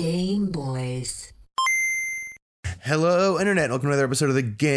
Game Boys. Hello, Internet. Welcome to another episode of the Game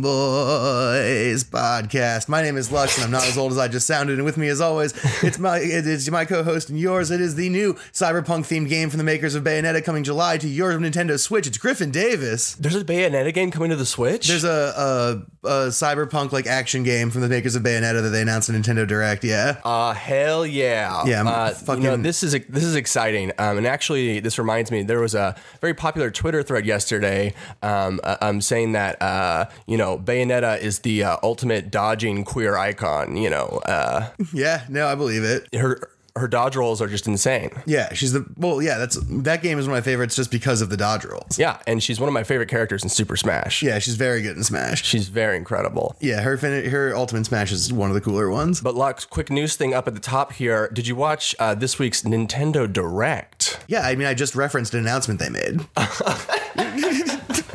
Boys podcast. My name is Lux, and I'm not as old as I just sounded. And with me, as always, it's my it is my co-host and yours. It is the new cyberpunk themed game from the makers of Bayonetta coming July to your Nintendo Switch. It's Griffin Davis. There's a Bayonetta game coming to the Switch. There's a, a, a cyberpunk like action game from the makers of Bayonetta that they announced in Nintendo Direct. Yeah, uh, hell yeah, Yeah, Uh, fucking- You know, this is this is exciting. Um, and actually, this reminds me, there was a very popular Twitter thread yesterday. Um, uh, um, saying that uh, you know, Bayonetta is the uh, ultimate dodging queer icon. You know, uh, yeah. No, I believe it. her her dodge rolls are just insane. Yeah, she's the well. Yeah, that's that game is one of my favorites just because of the dodge rolls. Yeah, and she's one of my favorite characters in Super Smash. Yeah, she's very good in Smash. She's very incredible. Yeah, her fin- her ultimate smash is one of the cooler ones. But Lux, quick news thing up at the top here. Did you watch uh, this week's Nintendo Direct? Yeah, I mean, I just referenced an announcement they made.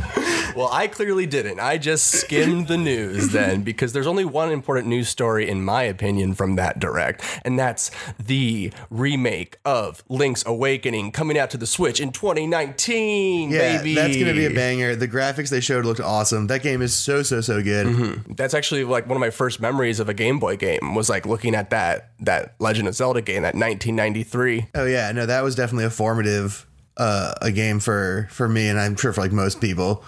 Well, I clearly didn't. I just skimmed the news then because there's only one important news story, in my opinion, from that direct, and that's the remake of Link's Awakening coming out to the Switch in 2019. Yeah, baby. that's gonna be a banger. The graphics they showed looked awesome. That game is so so so good. That's actually like one of my first memories of a Game Boy game was like looking at that that Legend of Zelda game, that 1993. Oh yeah, no, that was definitely a formative uh, a game for for me, and I'm sure for like most people.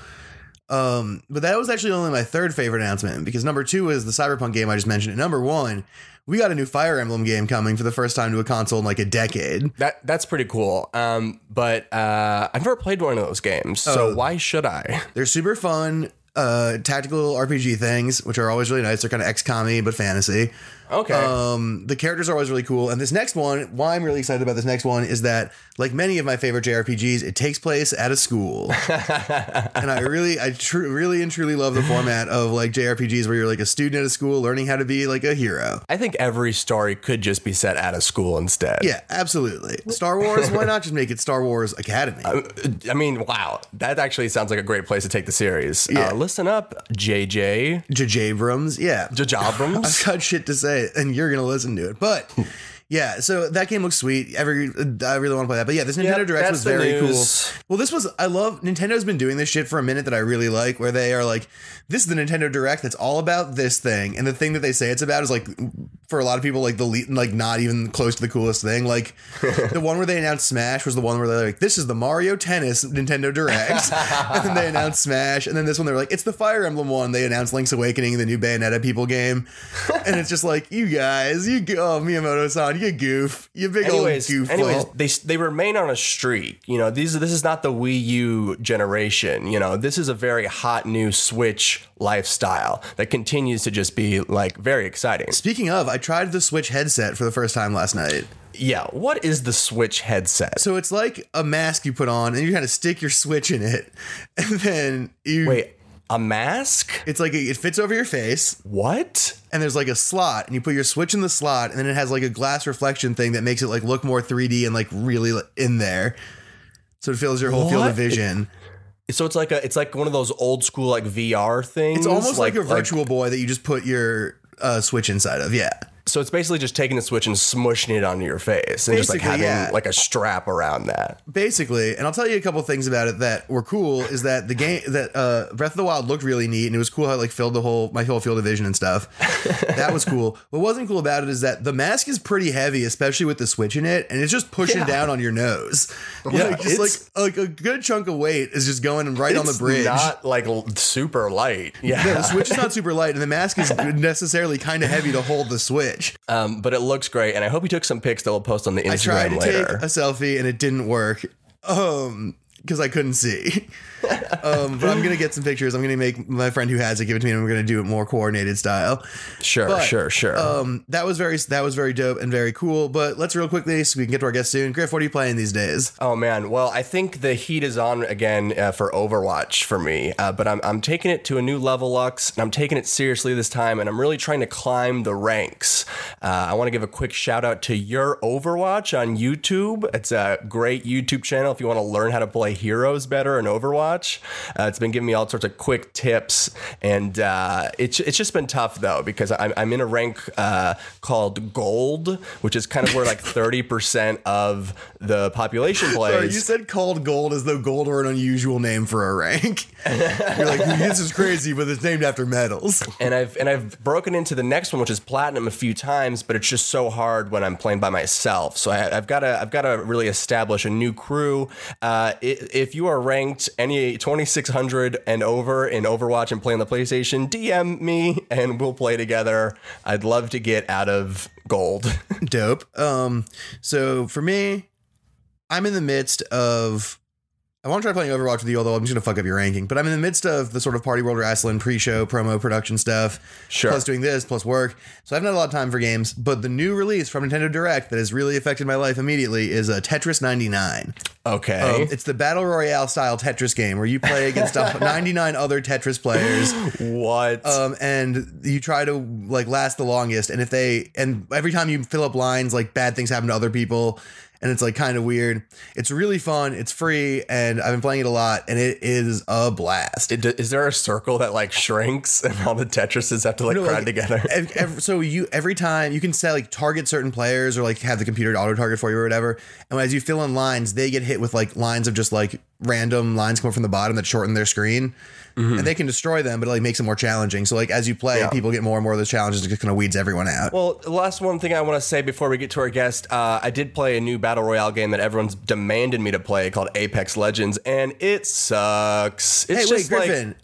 Um, but that was actually only my third favorite announcement because number two is the Cyberpunk game I just mentioned. And number one, we got a new Fire Emblem game coming for the first time to a console in like a decade. That that's pretty cool. Um, but uh, I've never played one of those games, so Oh. why should I? They're super fun, uh, tactical RPG things, which are always really nice. They're kind of XCOM-y but fantasy. Okay. Um, the characters are always really cool. And this next one, why I'm really excited about this next one is that, like many of my favorite JRPGs, it takes place at a school. and I really, I tr- really and truly love the format of like JRPGs where you're like a student at a school learning how to be like a hero. I think every story could just be set at a school instead. Yeah, absolutely. Star Wars, why not just make it Star Wars Academy? I mean, wow, that actually sounds like a great place to take the series. Yeah. Uh, listen up, JJ J.J. Abrams, yeah. I've got shit to say, and you're gonna listen to it. But yeah, so that game looks sweet. Every I really want to play that. But yeah, this Nintendo Yep, Direct was very news. cool. Well, this was I love Nintendo's been doing this shit for a minute that I really like, where they are like, this is the Nintendo Direct that's all about this thing, and the thing that they say it's about is like for a lot of people like the le- like not even close to the coolest thing. Like the one where they announced Smash was the one where they're like, this is the Mario Tennis Nintendo Direct, and then they announced Smash, and then this one they're like, it's the Fire Emblem one. They announced Link's Awakening, the new Bayonetta people game, and it's just like you guys, you go, oh, Miyamoto-san, you goof, you big Anyways, old goofball. anyways, they they remain on a streak. You know, these this is not the Wii U generation. You know, this is a very hot new Switch lifestyle that continues to just be like very exciting. Speaking of, I tried the Switch headset for the first time last night. Yeah, what is the Switch headset? So it's like a mask you put on, and you kind of stick your Switch in it, and then you Wait, a mask? It's like it fits over your face, What? and there's like a slot, and you put your Switch in the slot, and then it has like a glass reflection thing that makes it like look more 3D and like really in there. So it fills your whole field What? of vision. So it's like a it's like one of those old school like VR things. It's almost like, a virtual boy that you just put your uh, Switch inside of. Yeah. So it's basically just taking the switch and smushing it onto your face and just like Basically, having yeah. like a strap around that. basically and i'll tell you a couple things about it that were cool is that the game that uh breath of the wild looked really neat and it was cool how it like filled the whole my whole field of vision and stuff that was cool what wasn't cool about it is that the mask is pretty heavy especially with the switch in it and it's just pushing Yeah. down on your nose Yeah, like, just like it's- like a good chunk of weight is just going right on the It's bridge Not like l- super light. Yeah. Yeah, the switch is not super light and the mask is necessarily kind of heavy to hold the switch Um, but it looks great, and I hope you took some pics that we'll post on the Instagram i tried to later. take a selfie and it didn't work um because I couldn't see. um, but I'm gonna get some pictures. I'm gonna make my friend who has it give it to me, and we're gonna do it more coordinated style. sure, but, sure, sure. Um, that was very that was very dope and very cool. But let's real quickly so we can get to our guest soon. Griff, what are you playing these days? Oh man, well I think the heat is on again uh, for Overwatch for me, uh, but I'm I'm taking it to a new level, Lux, and I'm taking it seriously this time, and I'm really trying to climb the ranks. Uh, I want to give a quick shout out to Your Overwatch on YouTube. It's a great YouTube channel if you want to learn how to play heroes better in Overwatch. Uh, it's been giving me all sorts of quick tips, and uh, it's it's just been tough though because I'm I'm in a rank uh, called Gold, which is kind of where like 30 percent of the population plays. Sorry, you said called gold as though gold were an unusual name for a rank. You're like, this is crazy, but it's named after metals. and I've and I've broken into the next one, which is platinum, a few times, but it's just so hard when I'm playing by myself. So I, I've got to I've got to really establish a new crew. Uh, if you are ranked any 2600 and over in Overwatch and play on the PlayStation, DM me and we'll play together. I'd love to get out of gold. Dope. Um, so for me, I'm in the midst of. I want to try playing Overwatch with you, although I'm just going to fuck up your ranking. But I'm in the midst of the sort of Party World Wrestling pre-show, promo, production stuff. Sure. Plus doing this, plus work. So I haven't had a lot of time for games. But the new release from Nintendo Direct that has really affected my life immediately is uh, Tetris 99. Okay. Um, it's the battle royale style Tetris game where you play against 99 other Tetris players. what? um, and you try to like last the longest. And if they and every time you fill up lines, like bad things happen to other people, and it's like kind of weird. It's really fun. It's free, and I've been playing it a lot, and it is a blast. It- is there a circle that like shrinks and all the Tetrises have to like No, crowd like, together? ev- ev- so you every time you can set like target certain players or like have the computer auto target for you or whatever. And as you fill in lines, they get hit with like lines of just like random lines coming from the bottom that shorten their screen. And they can destroy them, but it like makes it more challenging. So like as you play, Yeah. people get more and more of those challenges. It just kind of weeds everyone out. Well, last one thing I want to say before we get to our guest, uh, I did play a new battle royale game that everyone's demanded me to play called Apex Legends, and it sucks. It's hey, wait, just like Griffin.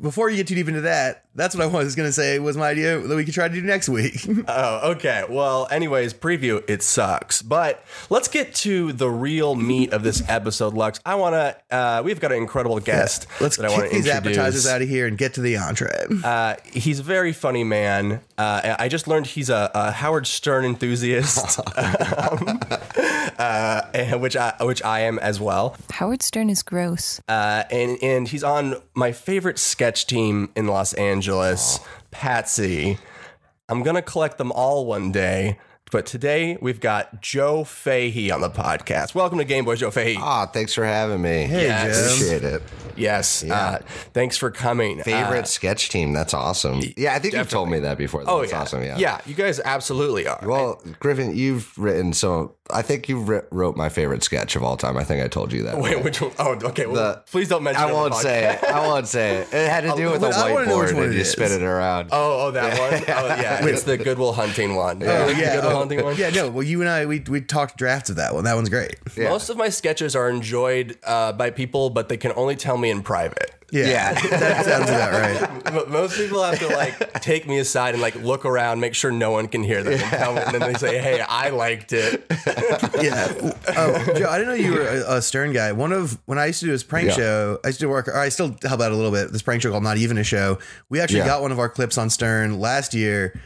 before you get too deep into that, that's what I was going to say was my idea that we could try to do next week. Oh, okay. Well, anyways, preview, it sucks. But let's get to the real meat of this episode, Lux. I want to, uh, we've got an incredible guest Let's that I want kick to these introduce. appetizers out of here and get to the entree. Uh, he's a very funny man. Uh, I just learned he's a, a Howard Stern enthusiast, um, uh, which I, which I am as well. Howard Stern is gross. Uh, and and he's on my favorite sketch team in Los Angeles, Patsy. I'm gonna collect them all one day. But today we've got Joe Fahey on the podcast. Welcome to Game Boy, Joe Fahey. Ah, thanks for having me. Hey, Yes. Jim. Appreciate it. yes, uh, thanks for coming. Favorite Uh, sketch team. That's awesome. Yeah, I think you've told me that before. oh That's yeah, awesome. Yeah. yeah, you guys absolutely are. Well, Griffin, you've written so. I think you wrote my favorite sketch of all time. I think I told you that. Wait, which one? Oh, okay. Well, The- please don't mention. I won't say it. I won't say it. It had to do with a I wanna know whiteboard and you is. spin it around. Oh, oh, that one. Oh, yeah. it's the Goodwill Hunting one. Oh The yeah, Goodwill one. yeah. No, well, you and I we we talked drafts of that one. That one's great. Yeah. Most of my sketches are enjoyed uh, by people, but they can only tell me in private. Yeah, Yeah. that sounds about right. M- Most people have to like take me aside and like look around, make sure no one can hear them, and, tell me, and then they say, "Hey, I liked it." Yeah, oh, Joe, I didn't know you were a, a Stern guy. One of when I used to do this prank Yeah. show, I used to work. Or I still help out a little bit. This prank show called Not Even a Show. We actually Yeah. got one of our clips on Stern last year.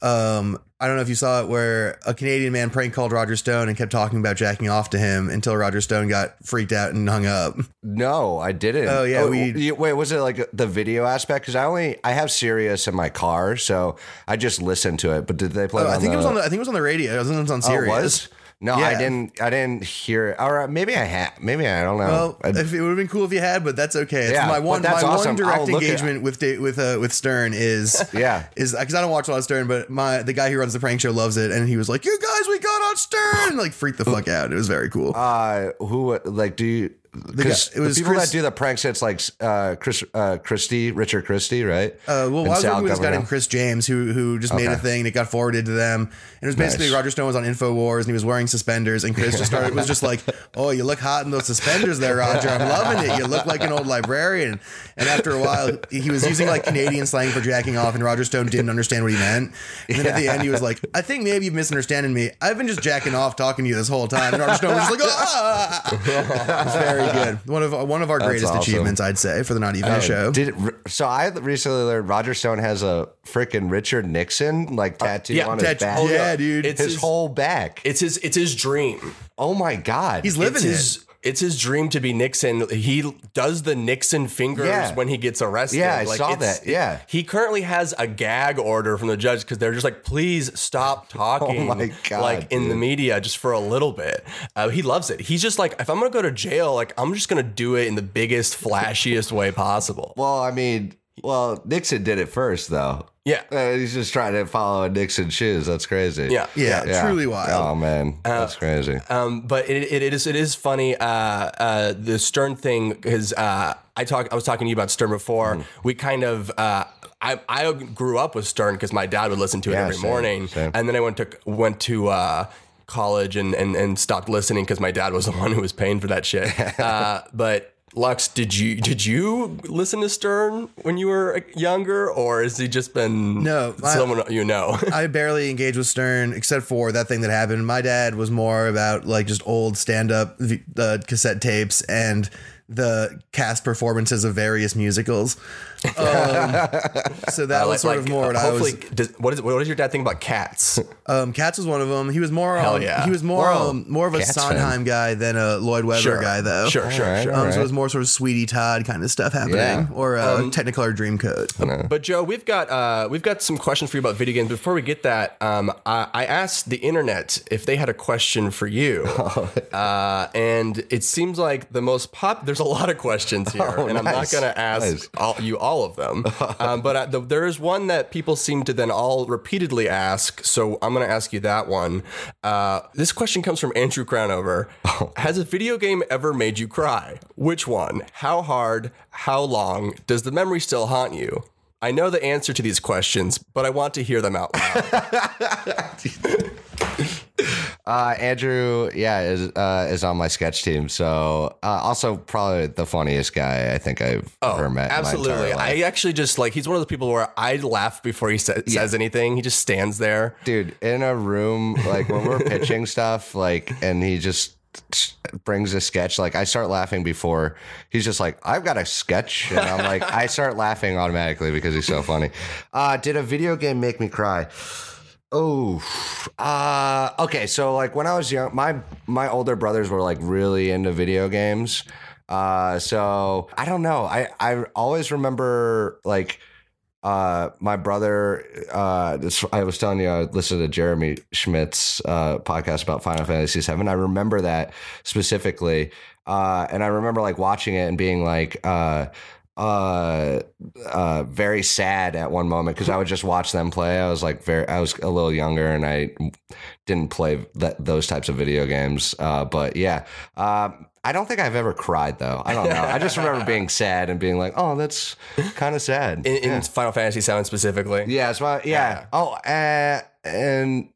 Um, I don't know if you saw it, where a Canadian man prank called Roger Stone and kept talking about jacking off to him until Roger Stone got freaked out and hung up. No, I didn't. Oh, yeah, we- wait, was it like the video aspect? Because I only I have Sirius in my car, so I just listened to it. But did they play? it I think the, it was on. The, I think it was on the radio. I think it was on Oh, it Sirius. was. No, I didn't. I didn't hear. it. Or maybe I had. Maybe I don't know. Well, if it would have been cool if you had, but that's okay. It's Yeah, my one, my awesome. one direct I'll look at- engagement with with uh, with Stern is Yeah. is because I don't watch a lot of Stern, but my the guy who runs the prank show loves it, and he was like, "You guys, we got on Stern!" Like freaked the fuck out. It was very cool. uh, who like do you? Because it was people Chris- that do the pranks, it's like uh, Chris uh, Christie, Richard Christie, right? Uh, well, And I was Sal working with this guy named Chris James who who just made a thing and it got forwarded to them. And it was basically Nice. Roger Stone was on Infowars and he was wearing suspenders and Chris just started was just like, "Oh, you look hot in those suspenders there, Roger. I'm loving it. You look like an old librarian." And after a while, he was using like Canadian slang for jacking off, and Roger Stone didn't understand what he meant. And then at the end, he was like, "I think maybe you're misunderstanding me. I've been just jacking off talking to you this whole time." And Roger Stone was like, "Ah!" Very good. One of one of our greatest awesome. achievements, I'd say, for the Not Even Oh, show. Did so? I recently learned Roger Stone has a freaking Richard Nixon like uh, tattoo yeah, on his back. oh, yeah, dude. It's his, his- whole back. It's his. It's his dream. oh my god, He's living it's it. It's his dream to be Nixon. He does the Nixon fingers Yeah. when he gets arrested. Yeah, I saw that. Yeah. he currently has a gag order from the judge because they're just like, please stop talking. Oh my God, like in the media just for a little bit. Uh, he loves it. He's just like, if I'm gonna go to jail, like I'm just gonna do it in the biggest, flashiest way possible. Well, I mean, well, Nixon did it first, though. Yeah. Uh, he's just trying to follow in Nixon's shoes. That's crazy. Yeah. Yeah, truly wild. Oh man, that's crazy. Um, but it, it, it is it is funny. Uh, uh, the Stern thing because uh, I talk I was talking to you about Stern before. Mm-hmm. We kind of uh, I I grew up with Stern because my dad would listen to it Yeah, every same, morning, same. and then I went to went to. Uh, college and, and and stopped listening because my dad was the one who was paying for that shit uh, but Lux, did you did you listen to Stern when you were younger, or has he just been No, I- someone you know? I barely engaged with Stern except for that thing that happened. My dad was more about like just old stand up uh, cassette tapes and the cast performances of various musicals. Um, so that was sort of more what I was. Does, what is what does your dad think about cats? Um, Cats was one of them. He was more. Hell um, yeah. He was more. Whoa. Um, more of a Cats Sondheim guy than a Lloyd Webber Sure. guy, though. Sure, sure, Alright, sure. Um, alright. so it was more sort of Sweeney Todd kind of stuff happening, Yeah. or uh, Um, Technicolor Dreamcoat. But Joe, we've got uh, we've got some questions for you about video games. Before we get that, um, I, I asked the internet if they had a question for you, uh, and it seems like the most pop. There's a lot of questions here, and I'm not nice. going to ask Nice. all, you all of them. um, but uh, the, there is one that people seem to then all repeatedly ask. So I'm going to ask you that one. Uh, this question comes from Andrew Crownover. Has a video game ever made you cry? Which one? How hard? How long? Does the memory still haunt you? I know the answer to these questions, but I want to hear them out loud. Uh, Andrew, yeah, is uh, is on my sketch team. So uh, also probably the funniest guy I think I've ever met. in my Oh, Absolutely. I actually just like, he's one of those people where I laugh before he sa- says anything. He just stands there. dude in a room like when we're pitching stuff like and he just brings a sketch like i start laughing before he's just like i've got a sketch and i'm like i start laughing automatically because he's so funny uh did a video game make me cry Oh, uh, okay. So like when I was young, my my older brothers were like really into video games. Uh, so I don't know. I I always remember like uh my brother uh this, I was telling you I listened to Jeremy Schmidt's uh podcast about Final Fantasy 7. I remember that specifically. Uh and I remember like watching it and being like uh uh uh very sad at one moment because I would just watch them play. I was like very I was a little younger and I didn't play that those types of video games. Uh but yeah. Um I don't think I've ever cried though. I don't know. I just remember being sad and being like, "Oh, that's kind of sad." In, in Final Fantasy VII specifically. Yeah, it's my yeah. Oh, uh, and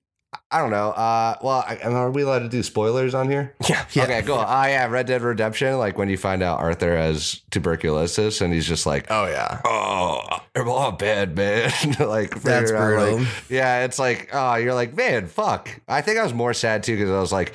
I don't know. Uh, well, I, are we allowed to do spoilers on here? Yeah. Okay, cool. Ah, yeah, Red Dead Redemption. Like when you find out Arthur has tuberculosis, and he's just like, Oh, yeah. "Oh, I'm all bad, man." like That's out, like- brutal. yeah, it's like, oh, you're like, man, fuck. I think I was more sad too because I was like.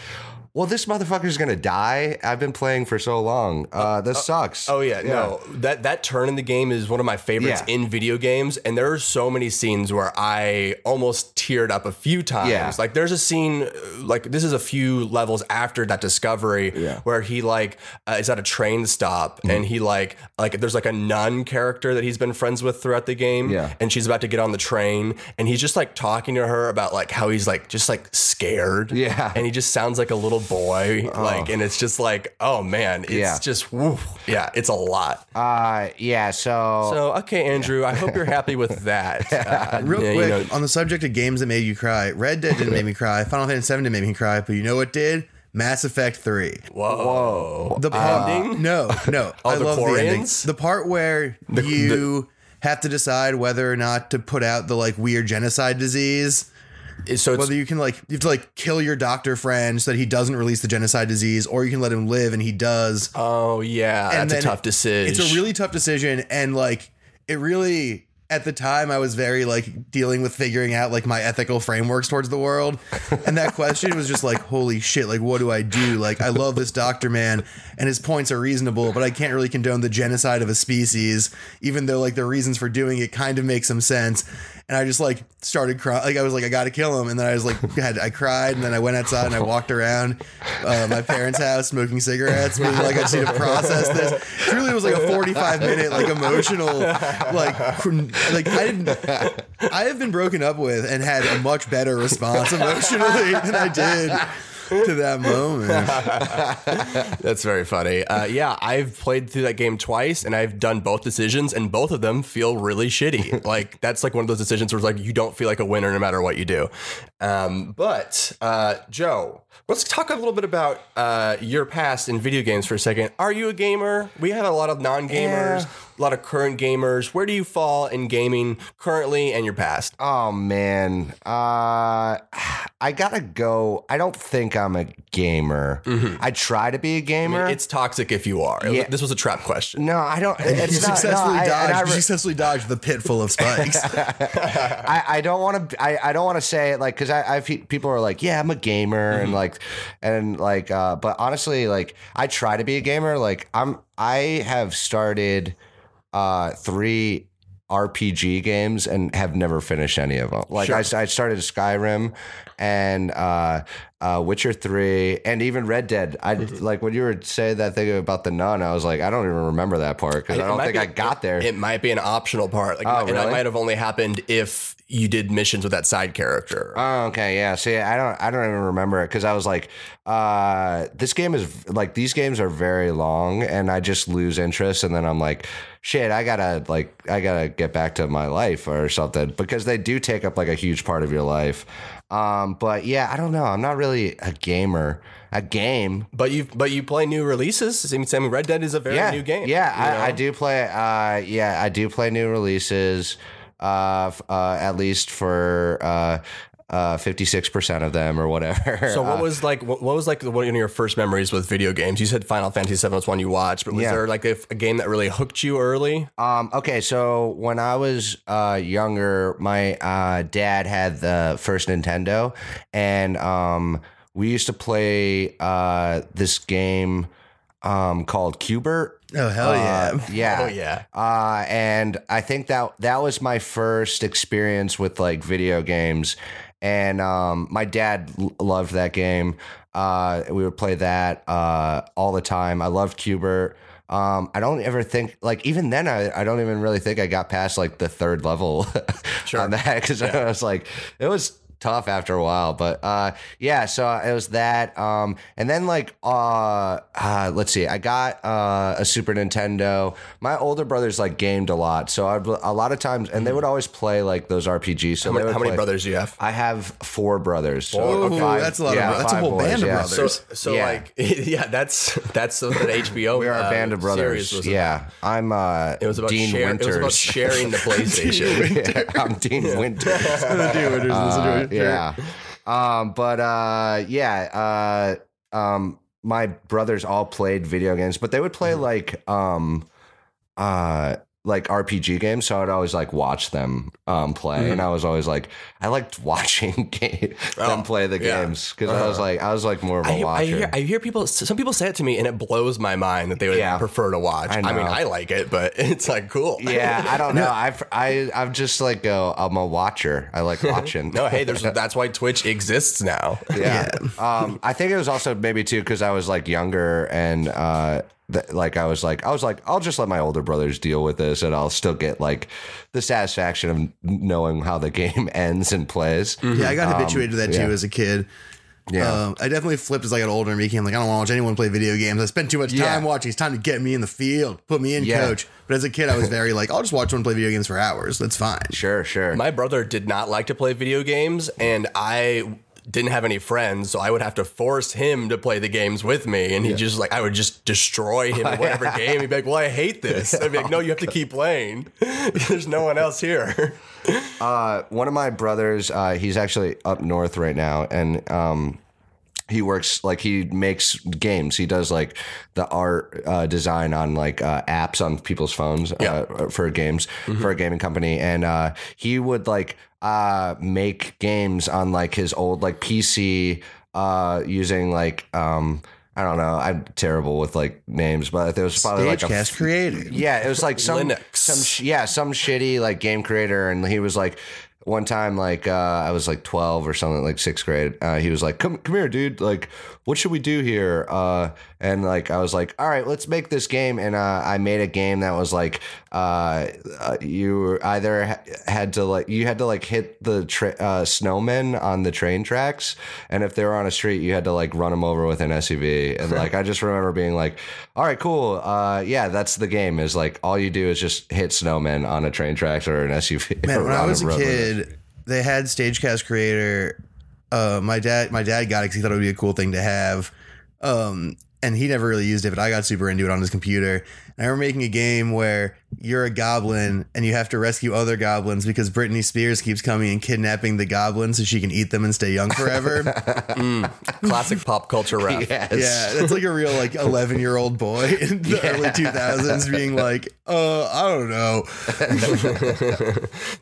Well, this motherfucker's gonna die. I've been playing for so long. Uh, this sucks. Oh yeah, no. That that turn in the game is one of my favorites Yeah. in video games, and there are so many scenes where I almost teared up a few times. Yeah. Like there's a scene, uh, like this is a few levels after that discovery, Yeah. where he like uh, is at a train stop, Mm-hmm. and he like like there's like a nun character that he's been friends with throughout the game, Yeah. and she's about to get on the train, and he's just like talking to her about like how he's like just like scared, Yeah. and he just sounds like a little boy, like, and it's just like, oh man, it's Yeah. just woo, yeah, it's a lot. Uh, yeah. So, So okay, Andrew, I hope you're happy with that. Uh, Real yeah, you quick know- on the subject of games that made you cry, Red Dead didn't make me cry. Final Fantasy VII didn't make me cry, but you know what did? Mass Effect Three. whoa, Whoa. The part, ending? No, no. Oh, I the love the ending. The part where you have to decide whether or not to put out the like weird genocide disease. So it's Whether you can like you have to like kill your doctor friend so that he doesn't release the genocide disease, or you can let him live and he does. oh yeah, And that's a tough decision. It's a really tough decision, and like it really at the time I was very like dealing with figuring out like my ethical frameworks towards the world, and that question was just like holy shit, like what do I do? Like I love this doctor man, and his points are reasonable, but I can't really condone the genocide of a species, even though like the reasons for doing it kind of make some sense. and I just like started crying. Like I was like, I got to kill him, and then I was like, had I cried, and then I went outside and I walked around uh, my parents' house smoking cigarettes. Being like, I just need to process this. Truly, it was like a forty-five minute like emotional like like I didn't. I have been broken up with and had a much better response emotionally than I did to that moment. That's very funny. Uh, yeah, I've played through that game twice, and I've done both decisions, and both of them feel really shitty. like that's like one of those decisions where it's like you don't feel like a winner no matter what you do. Um, but uh, Joe, let's talk a little bit about uh, your past in video games for a second. Are you a gamer? We have a lot of non-gamers, Yeah. A lot of current gamers. Where do you fall in gaming currently and your past? Oh man, uh, I gotta go. I don't think I'm a gamer. I try to be a gamer. It's toxic if you are. Yeah. this was a trap question. no, I don't. You It's not. No, successfully I, and dodged. I you re- successfully dodged the pit full of spikes. I, I don't want to. I, I don't want to say it like because I, I've people are like, yeah, I'm a gamer and like and like. uh But honestly, like I try to be a gamer. Like I'm. I have started uh three RPG games and have never finished any of them. Like I, I started Skyrim and uh, uh, Witcher three and even Red Dead. I like when you were saying that thing about the nun. I was like, I don't even remember that part because I It don't think be- I got there. It might be an optional part. Like, Oh, and it really? might have only happened if you did missions with that side character. Oh, okay, yeah. See, I don't, I don't even remember it because I was like, uh, this game is like these games are very long, and I just lose interest, and then I'm like, shit, I gotta like, I gotta get back to my life or something because they do take up like a huge part of your life. Um, but yeah, I don't know. I'm not really a gamer. A game, but you but you play new releases. I mean, Red Dead is a very yeah, new game. Yeah. I, I do play. Uh, yeah, I do play new releases. Uh, uh, at least for uh, uh, fifty six percent of them or whatever. So what Uh, was like what, what was like one of your first memories with video games? You said Final Fantasy VII was one you watched, but was Yeah. there like a, a game that really hooked you early? Um, okay, so when I was uh, younger, my uh, dad had the first Nintendo, and um, we used to play uh, this game um, called Q*bert. Oh hell yeah! Uh, yeah. Oh yeah. Uh, and I think that that was my first experience with like video games. And um, my dad l- loved that game. Uh, we would play that uh, all the time. I loved Q*bert. Um, I don't ever think like even then I, I don't even really think I got past like the third level on that because I was like it was tough after a while but uh yeah so it was that um and then like uh, uh let's see i got uh a super nintendo my older brothers like gamed a lot so I'd, a lot of times and they would always play like those rpgs so How they many, would how many play- brothers do you have? i have four brothers so Ooh, five- that's a lot yeah, of. That's a five whole band of brothers. So, so Yeah. like, yeah, that's that's what an HBO. we are uh, a band of brothers was yeah i'm uh It was about dean share- winters It was about sharing the PlayStation. Yeah, i'm dean winters Dude, Uh, yeah. Um, but uh, yeah. Uh, um, my brothers all played video games, but they would play like um, uh, like RPG games. So I'd always like watch them um, play, and I was always like, I liked watching game, them Oh, play the yeah. games because I was like, I was like more of a I, hear- I watcher. hear, I hear people. Some people say it to me, and it blows my mind that they would Yeah. prefer to watch. I I, mean. I like it, but it's like cool. yeah, I don't know. I've I I'm just like a, I'm a watcher. I like watching. No, hey, there's that's why Twitch exists now. yeah. Um, I think it was also maybe too because I was like younger and uh, th- like I was like I was like I'll just let my older brothers deal with this and I'll still get like the satisfaction of knowing how the game ends and plays. Yeah, I got habituated to that too yeah. as a kid. Yeah. Um, I definitely flipped as I got older and became like, I don't want to watch anyone play video games. I spend too much time Yeah. watching. It's time to get me in the field, put me in, Yeah. coach. But as a kid, I was very like, I'll just watch someone play video games for hours. That's fine. Sure, sure. My brother did not like to play video games, and I didn't have any friends, so I would have to force him to play the games with me. And he just like I would just destroy him in whatever game. He'd be like, "Well, I hate this." I'd be like, "No, you have to keep playing. There's no one else here." uh, one of my brothers, uh, he's actually up north right now, and um, he works like he makes games. He does like the art uh, design on like uh, apps on people's phones uh, for games for a gaming company, and uh, he would like uh, make games on like his old like PC uh, using like. Um, I don't know. I'm terrible with like names, but there was probably like a Stagecast creator. yeah, it was like some Linux. some sh- yeah, some shitty like game creator, and he was like one time, like uh, I was like twelve or something, like sixth grade. Uh, he was like, "Come, come here, dude. Like, what should we do here?" Uh, and like I was like, "All right, let's make this game." And uh, I made a game that was like, uh, uh, you either ha- had to like you had to like hit the tra- uh, snowmen on the train tracks, and if they were on a street, you had to like run them over with an SUV. And like I just remember being like, "All right, cool. Uh, yeah, that's the game. Is like all you do is just hit snowmen on a train track or an SUV." Man, when I was a it. kid, they had Stagecast Creator. Uh, my dad, my dad got it because he thought it would be a cool thing to have. Um, and he never really used it, but I got super into it on his computer. And I remember making a game where you're a goblin and you have to rescue other goblins because Britney Spears keeps coming and kidnapping the goblins so she can eat them and stay young forever. Classic pop culture rap. Yes. yeah, that's like a real like 11 year old boy in the early 2000s being like, uh, I don't know.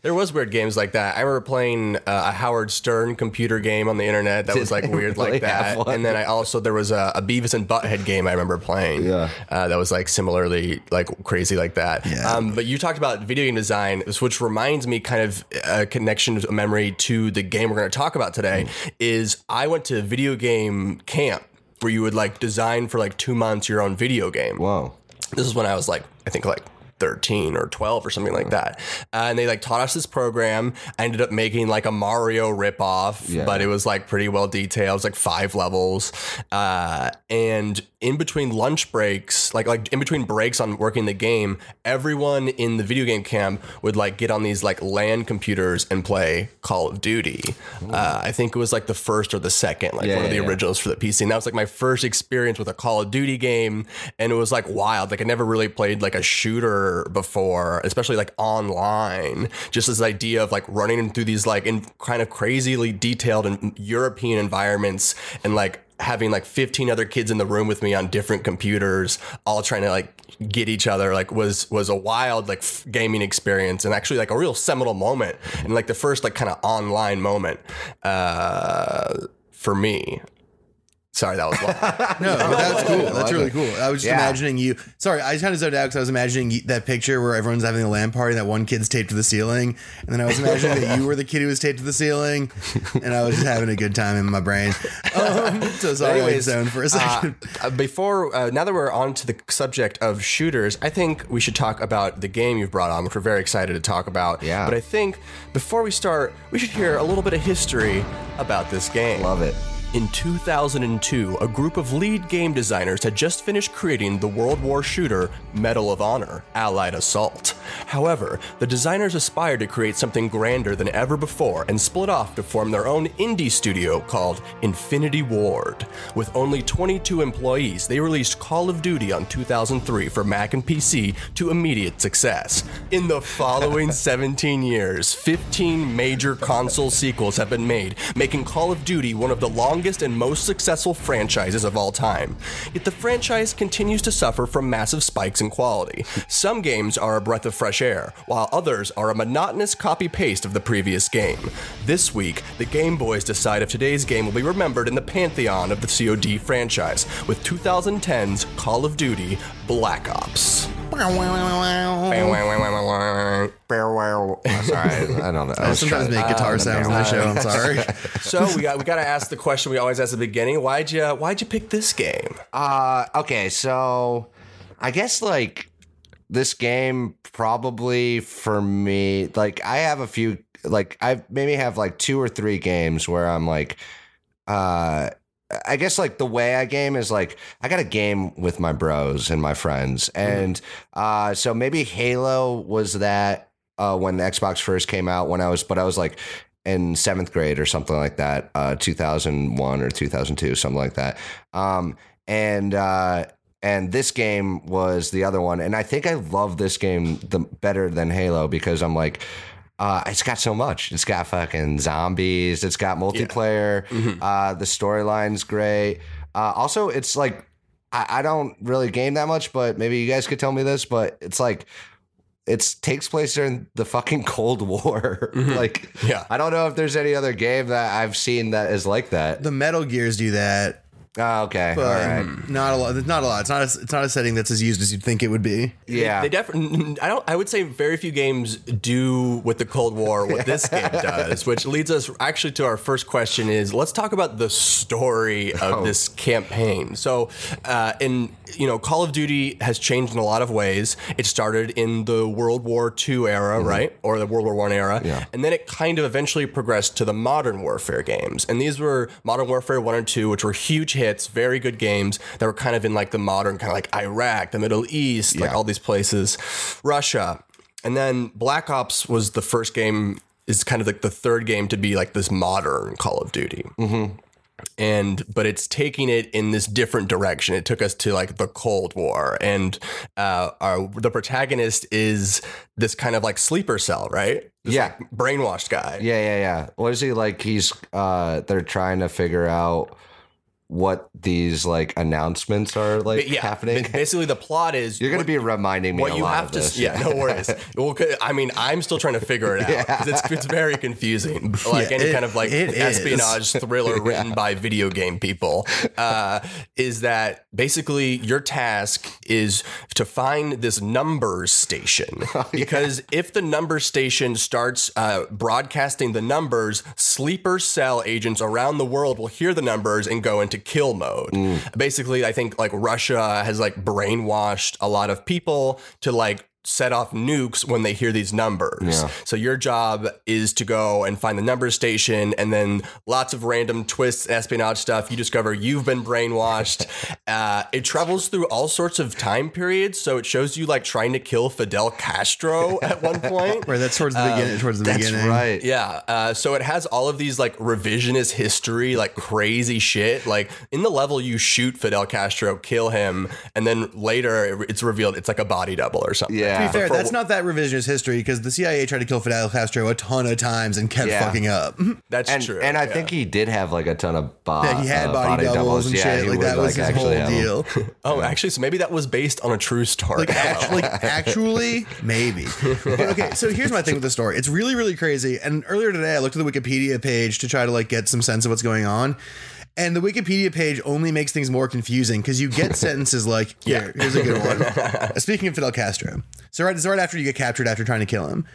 There was weird games like that. I remember playing uh, a Howard Stern computer game on the internet that was like weird really like that. And then I also there was a, a Beavis and Butthead game I remember playing. Yeah. uh, that was like similarly like crazy like that. Yeah. Um, but you talked about video game design, which reminds me kind of a connection, a memory to the game we're going to talk about today. Is I went to video game camp where you would like design for like two months your own video game. Wow. This is when I was like, I think like 13 or 12 or something like that. Uh, and they like taught us this program. I ended up making like a Mario ripoff, Yeah. but it was like pretty well detailed. It was like five levels. Uh, and in between lunch breaks, like like in between breaks on working the game, everyone in the video game camp would like get on these like LAN computers and play Call of Duty. Uh, I think it was like the first or the second, like Yeah, one of the yeah. originals for the PC. And that was like my first experience with a Call of Duty game. And it was like wild. Like I never really played like a shooter before, especially like online. Just this idea of like running through these like in kind of crazily detailed and European environments and like having like 15 other kids in the room with me on different computers all trying to like get each other like was was a wild like f- gaming experience and actually like a real seminal moment and like the first like kind of online moment uh for me sorry that was long No, but that's cool. That's really cool. I was just Yeah. imagining you. Sorry, I kind of zoned out because I was imagining you- that picture where everyone's having a LAN party and that one kid's taped to the ceiling. And then I was imagining that you were the kid who was taped to the ceiling. And I was just having a good time in my brain. Um, so sorry, I Anyways, zoned for a second. Uh, before uh, now that we're on to the subject of shooters, I think we should talk about the game you've brought on, which we're very excited to talk about. Yeah. But I think before we start, we should hear a little bit of history about this game. Love it. In 2002, a group of lead game designers had just finished creating the World War shooter Medal of Honor Allied Assault. However, the designers aspired to create something grander than ever before and split off to form their own indie studio called Infinity Ward. With only 22 employees, they released Call of Duty on 2003 for Mac and PC to immediate success. In the following 17 years, 15 major console sequels have been made, making Call of Duty one of the longest and most successful franchises of all time. Yet the franchise continues to suffer from massive spikes in quality. Some games are a breath of fresh air, while others are a monotonous copy paste of the previous game. This week, the Game Boys decide if today's game will be remembered in the pantheon of the COD franchise, with 2010's Call of Duty Black Ops. Sorry, I don't know. I I sometimes make guitar sounds on the show. I'm sorry. So we got we got to ask the question we always ask at the beginning: Why'd you Why'd you pick this game? Uh, okay, so I guess like this game probably for me, like I have a few, like I maybe have like two or three games where I'm like, uh, I guess like the way I game is like I got a game with my bros and my friends, and uh, so maybe Halo was that uh, when the Xbox first came out when I was, but I was like in seventh grade or something like that, uh, 2001 or 2002, something like that. Um, and uh, and this game was the other one, and I think I love this game the better than Halo because I'm like. Uh, it's got so much. It's got fucking zombies. It's got multiplayer. Uh, the storyline's great. Uh, also, it's like I, I don't really game that much, but maybe you guys could tell me this. But it's like it takes place during the fucking Cold War. like, Yeah. I don't know if there's any other game that I've seen that is like that. The Metal Gears do that. Oh, okay. but All right. not a lot. There's not a lot. It's not. A, it's not a setting that's as used as you'd think it would be. Yeah. They definitely. I don't. I would say very few games do with the Cold War what this game does, which leads us actually to our first question: is let's talk about the story of Oh. this campaign. So, uh, in you know, Call of Duty has changed in a lot of ways. It started in the World War II era, right, or the World War One era, Mm-hmm. Yeah. and then it kind of eventually progressed to the modern warfare games. And these were Modern Warfare 1 and 2, which were huge hits, very good games that were kind of in like the modern, kind of like Iraq, the Middle East, like all these places, Russia. And then Black Ops was the first game, is kind of like the third game to be like this modern Call of Duty and but it's taking it in this different direction. It took us to like the Cold War, and uh, our the protagonist is this kind of like sleeper cell, right? This, Yeah. like, brainwashed guy. Yeah, yeah, yeah. What is he like? He's uh they're trying to figure out what these like announcements are like yeah. happening. Basically, the plot is You're gonna be reminding me what a you lot have of to. this. Yeah, no worries. well, I mean, I'm still trying to figure it out because it's it's very confusing. Like Yeah, any it- kind of like it is. espionage thriller written by video game people, uh, is that basically your task is to find this numbers station Oh, because if the number station starts uh, broadcasting the numbers, sleeper cell agents around the world will hear the numbers and go into kill mode. Mm. Basically, I think like Russia has like brainwashed a lot of people to like set off nukes when they hear these numbers. Yeah. So your job is to go and find the number station and then lots of random twists, espionage stuff. You discover you've been brainwashed. uh, it travels through all sorts of time periods. So it shows you like trying to kill Fidel Castro at one point. Right. That's towards the beginning. Towards the That's beginning. right. Yeah. Uh, so it has all of these like revisionist history, like crazy shit. Like in the level, you shoot Fidel Castro, kill him, and then later it's revealed it's like a body double or something. Yeah. To be fair, For- that's not that revisionist history because the CIA tried to kill Fidel Castro a ton of times and kept Yeah. fucking up. That's And true. and I yeah. think he did have like a ton of bo- Yeah, he had uh, body, doubles, and Yeah, shit. Like that was his whole deal. Oh, actually, so maybe that was based on a true story. Like, act- like actually, maybe. But okay, so here's my thing with the story. It's really, really crazy. And earlier today, I looked at the Wikipedia page to try to like get some sense of what's going on. And the Wikipedia page only makes things more confusing because you get sentences like, here, here's a good one. Speaking of Fidel Castro. So right, it's right after you get captured after trying to kill him.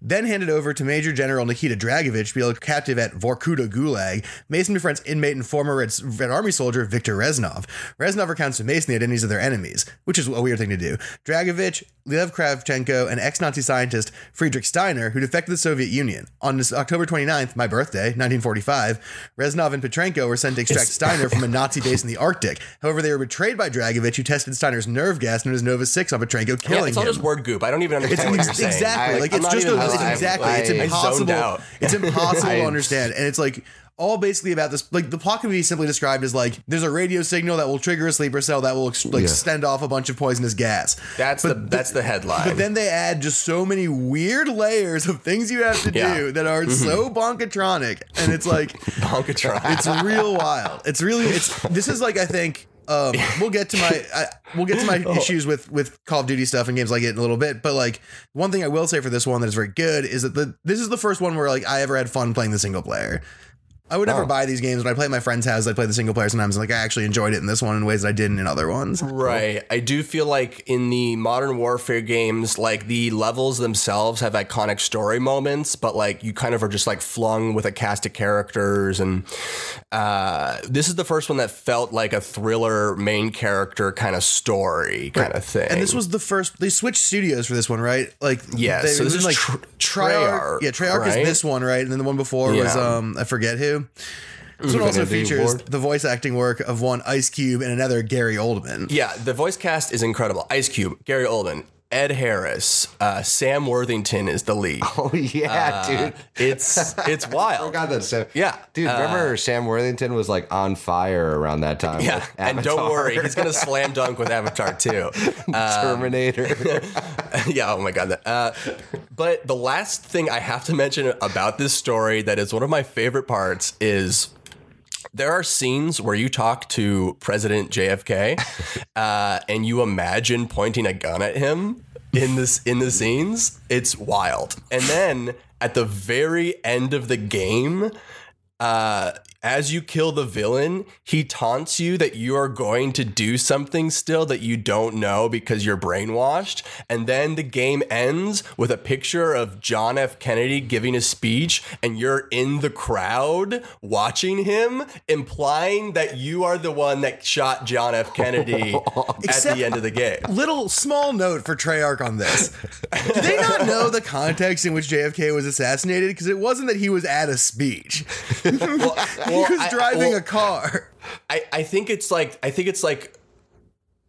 Then handed over to Major General Nikita Dragovich to be held captive at Vorkuta Gulag. Mason befriends inmate and former Red, Red Army soldier Viktor Reznov. Reznov recounts to Mason the identities of their enemies, which is a weird thing to do. Dragovich, Lev Kravchenko, and ex-Nazi scientist Friedrich Steiner, who defected to the Soviet Union. On this October 29th, my birthday, 1945, Reznov and Petrenko were sent to extract Steiner from a Nazi base in the Arctic. However, they were betrayed by Dragovich, who tested Steiner's nerve gas known as Nova 6 on Petrenko, yeah, killing it's all him. just word goop. I don't even understand what you're saying. exactly I- like I'm it's not just even it's exactly it's I- I impossible it's impossible to understand and it's like all basically about this like the plot can be simply described as like there's a radio signal that will trigger a sleeper cell that will ex- like Yeah. send off a bunch of poisonous gas That's the that's the headline. but then they add just so many weird layers of things you have to Yeah. do that are mm-hmm. so bonkatronic and it's like Bonkatron. it's real wild. It's really it's this is like I think um, we'll get to my I, we'll get to my Oh. issues with with Call of Duty stuff and games like it in a little bit. But like one thing I will say for this one that is very good is that the this is the first one where like I ever had fun playing the single player. I would never buy these games when I play at my friend's house. I play the single player sometimes. Like I actually enjoyed it in this one in ways that I didn't in other ones. Right. I do feel like in the modern warfare games, like the levels themselves have iconic story moments, but like you kind of are just like flung with a cast of characters. And uh, this is the first one that felt like a thriller main character kind of story kind of thing. And this was the first they switched studios for this one, right? Like yeah. they, so this is like Tr- Treyarch. Treyarch, Yeah, Treyarch right? is this one, right? And then the one before was um I forget who. This one also features the voice acting work of one Ice Cube and another Gary Oldman. yeah, the voice cast is incredible. Ice Cube, Gary Oldman, Ed Harris, uh, Sam Worthington is the lead. Oh yeah, dude. It's it's I wild. forgot that Sam. Yeah, dude. Remember Sam Worthington was like on fire around that time. Yeah, and don't worry, he's gonna slam dunk with Avatar too. Terminator. yeah, oh my god. Uh, but the last thing I have to mention about this story that is one of my favorite parts is there are scenes where you talk to President JFK uh, and you imagine pointing a gun at him in this in the scenes. It's wild. And then at the very end of the game, uh, as you kill the villain, he taunts you that you are going to do something still that you don't know because you're brainwashed. And then the game ends with a picture of John F. Kennedy giving a speech, and you're in the crowd watching him, implying that you are the one that shot John F. Kennedy at Except- the end of the game. Little small note for Treyarch on this. Do they not know the context in which JFK was assassinated? Because it wasn't that he was at a speech. he was I- driving well- a car. I, I think it's like I think it's like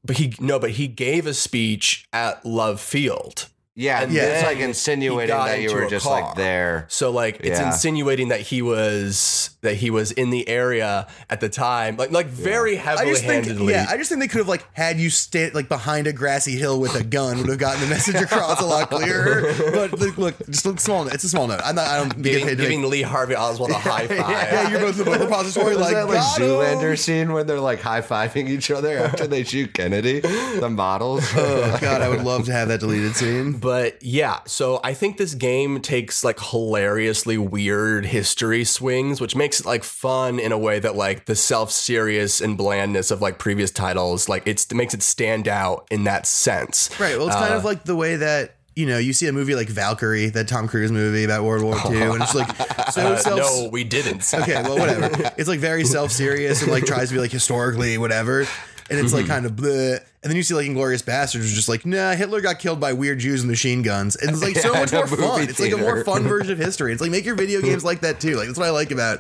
but he no, but he gave a speech at Love Field. Yeah, And it's like insinuating that you were just car. like there. So like it's Yeah. insinuating that he was that he was in the area at the time, like like very I heavily just think, handedly. yeah, I just think they could have like had you stand like behind a grassy hill with a gun would have gotten the message across a lot clearer. But look, look just a small. It's a small note. I'm not. I don't get giving, paid giving make, Lee Harvey Oswald a high five. Yeah, you're both in the book repository. Was Like, that like got 'em. Zoolander scene when they're like high fiving each other after they shoot Kennedy? The models. Oh God, I would love to have that deleted scene. But yeah, so I think this game takes like hilariously weird history swings, which makes it like fun in a way that like the self-serious and blandness of like previous titles, like it's, it makes it stand out in that sense. Right. Well, it's kind of like the way that you know you see a movie like Valkyrie, that Tom Cruise movie about World War II, and it's like so Uh, self. no, we didn't. Okay, well, whatever. It's like very self serious and like tries to be like historically whatever. And it's like kind of bleh. And then you see like Inglourious Basterds, which is just like, nah, Hitler got killed by weird Jews and machine guns. And it's like so much more fun. movie It's like a more fun version of history. It's like make your video games like that too. Like that's what I like about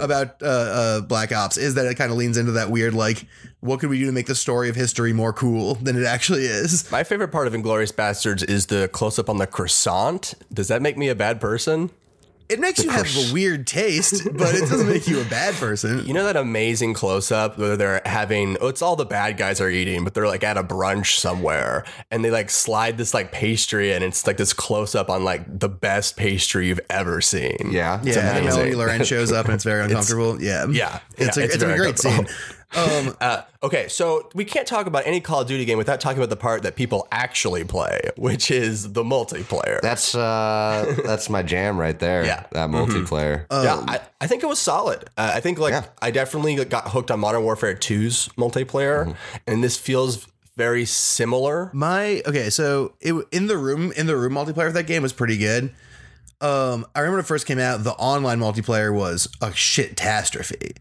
about uh, uh, Black Ops is that it kind of leans into that weird like, what could we do to make the story of history more cool than it actually is? My favorite part of Inglourious Basterds is the close up on the croissant. Does that make me a bad person? It makes you have a weird taste, but it doesn't make you a bad person. You know that amazing close up where they're having oh, it's all the bad guys are eating, but they're like at a brunch somewhere and they like slide this like pastry and it's like this close up on like the best pastry you've ever seen. yeah. Yeah, and amazing. Melanie Laurent shows up and it's very uncomfortable. yeah, yeah, it's yeah, a, it's it's, a great scene. Uncomfortable. Uh, okay, so we can't talk about any Call of Duty game without talking about the part that people actually play, which is the multiplayer. That's uh that's my jam right there. Yeah. That multiplayer. yeah, I, I think it was solid. Uh, I think like Yeah. I definitely got hooked on Modern Warfare 2's multiplayer, and this feels very similar. My okay, so it in the room in the room multiplayer of that game was pretty good. Um, I remember when it first came out, the online multiplayer was a shit catastrophe.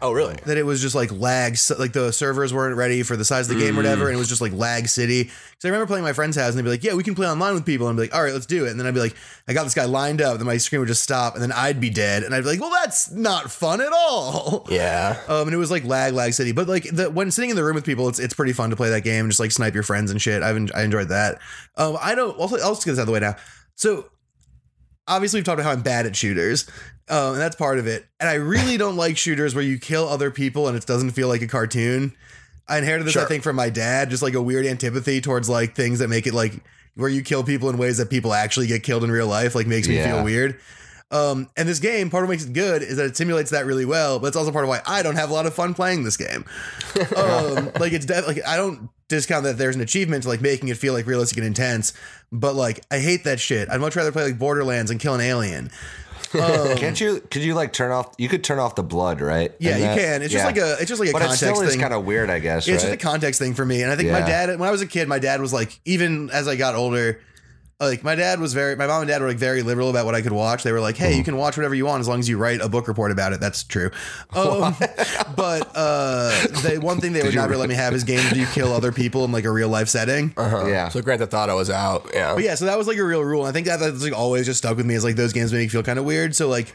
Oh, really? That it was just like lag, like the servers weren't ready for the size of the game or whatever, and it was just like lag city. Because I remember playing my friend's house and they'd be like, "Yeah, we can play online with people," and I'd be like, "All right, let's do it." And then I'd be like, "I got this guy lined up," then my screen would just stop, and then I'd be dead, and I'd be like, "Well, that's not fun at all." Yeah. Um, and it was like lag, lag city. But like the, when sitting in the room with people, it's it's pretty fun to play that game and just like snipe your friends and shit. I've en- I enjoyed that. Um, I don't. Also, I'll just get this out of the way now. So obviously we've talked about how I'm bad at shooters, um, and that's part of it. And I really don't like shooters where you kill other people and it doesn't feel like a cartoon. I inherited this, I think, from my dad, just like a weird antipathy towards like things that make it like where you kill people in ways that people actually get killed in real life, like makes me Yeah. feel weird. Um, and this game, part of what makes it good is that it simulates that really well, but it's also part of why I don't have a lot of fun playing this game. um, like it's def- like I don't discount that there's an achievement to like making it feel like realistic and intense, but like I hate that shit. I'd much rather play like Borderlands and kill an alien. Um, Can't you could you like turn off you could turn off the blood, right? Yeah, you that- can. It's just yeah. like a it's just like a But it context still is thing. kind of weird, I guess. Yeah, it's right? just a context thing for me. And I think my Yeah. dad, when I was a kid, my dad was like, even as I got older, like my dad was very, my mom and dad were like very liberal about what I could watch. They were like, hey, you can watch whatever you want as long as you write a book report about it. That's true. Um, but uh, they, one thing they would you never let me have is games where you kill other people in like a real life setting. yeah. So Grand Theft Auto was out. Yeah. But yeah, so that was like a real rule. And I think that that's like always just stuck with me is like those games make me feel kind of weird. So like,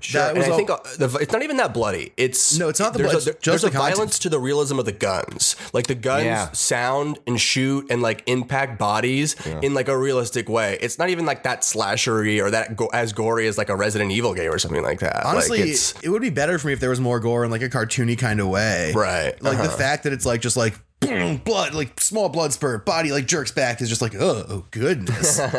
Sure. that And was I all- think uh, the, it's not even that bloody. It's No, it's not the blood, A, there- just there's the a content. violence to the realism of the guns. Like the guns Yeah. sound and shoot and like impact bodies in like a realistic way. It's not even like that slashery or that go- as gory as like a Resident Evil game or something like that. honestly, like it's, it would be better for me if there was more gore in like a cartoony kind of way. Right. Like the Uh-huh. fact that it's like just like boom, blood, like small blood spurt, body like jerks back is just like, oh, oh goodness.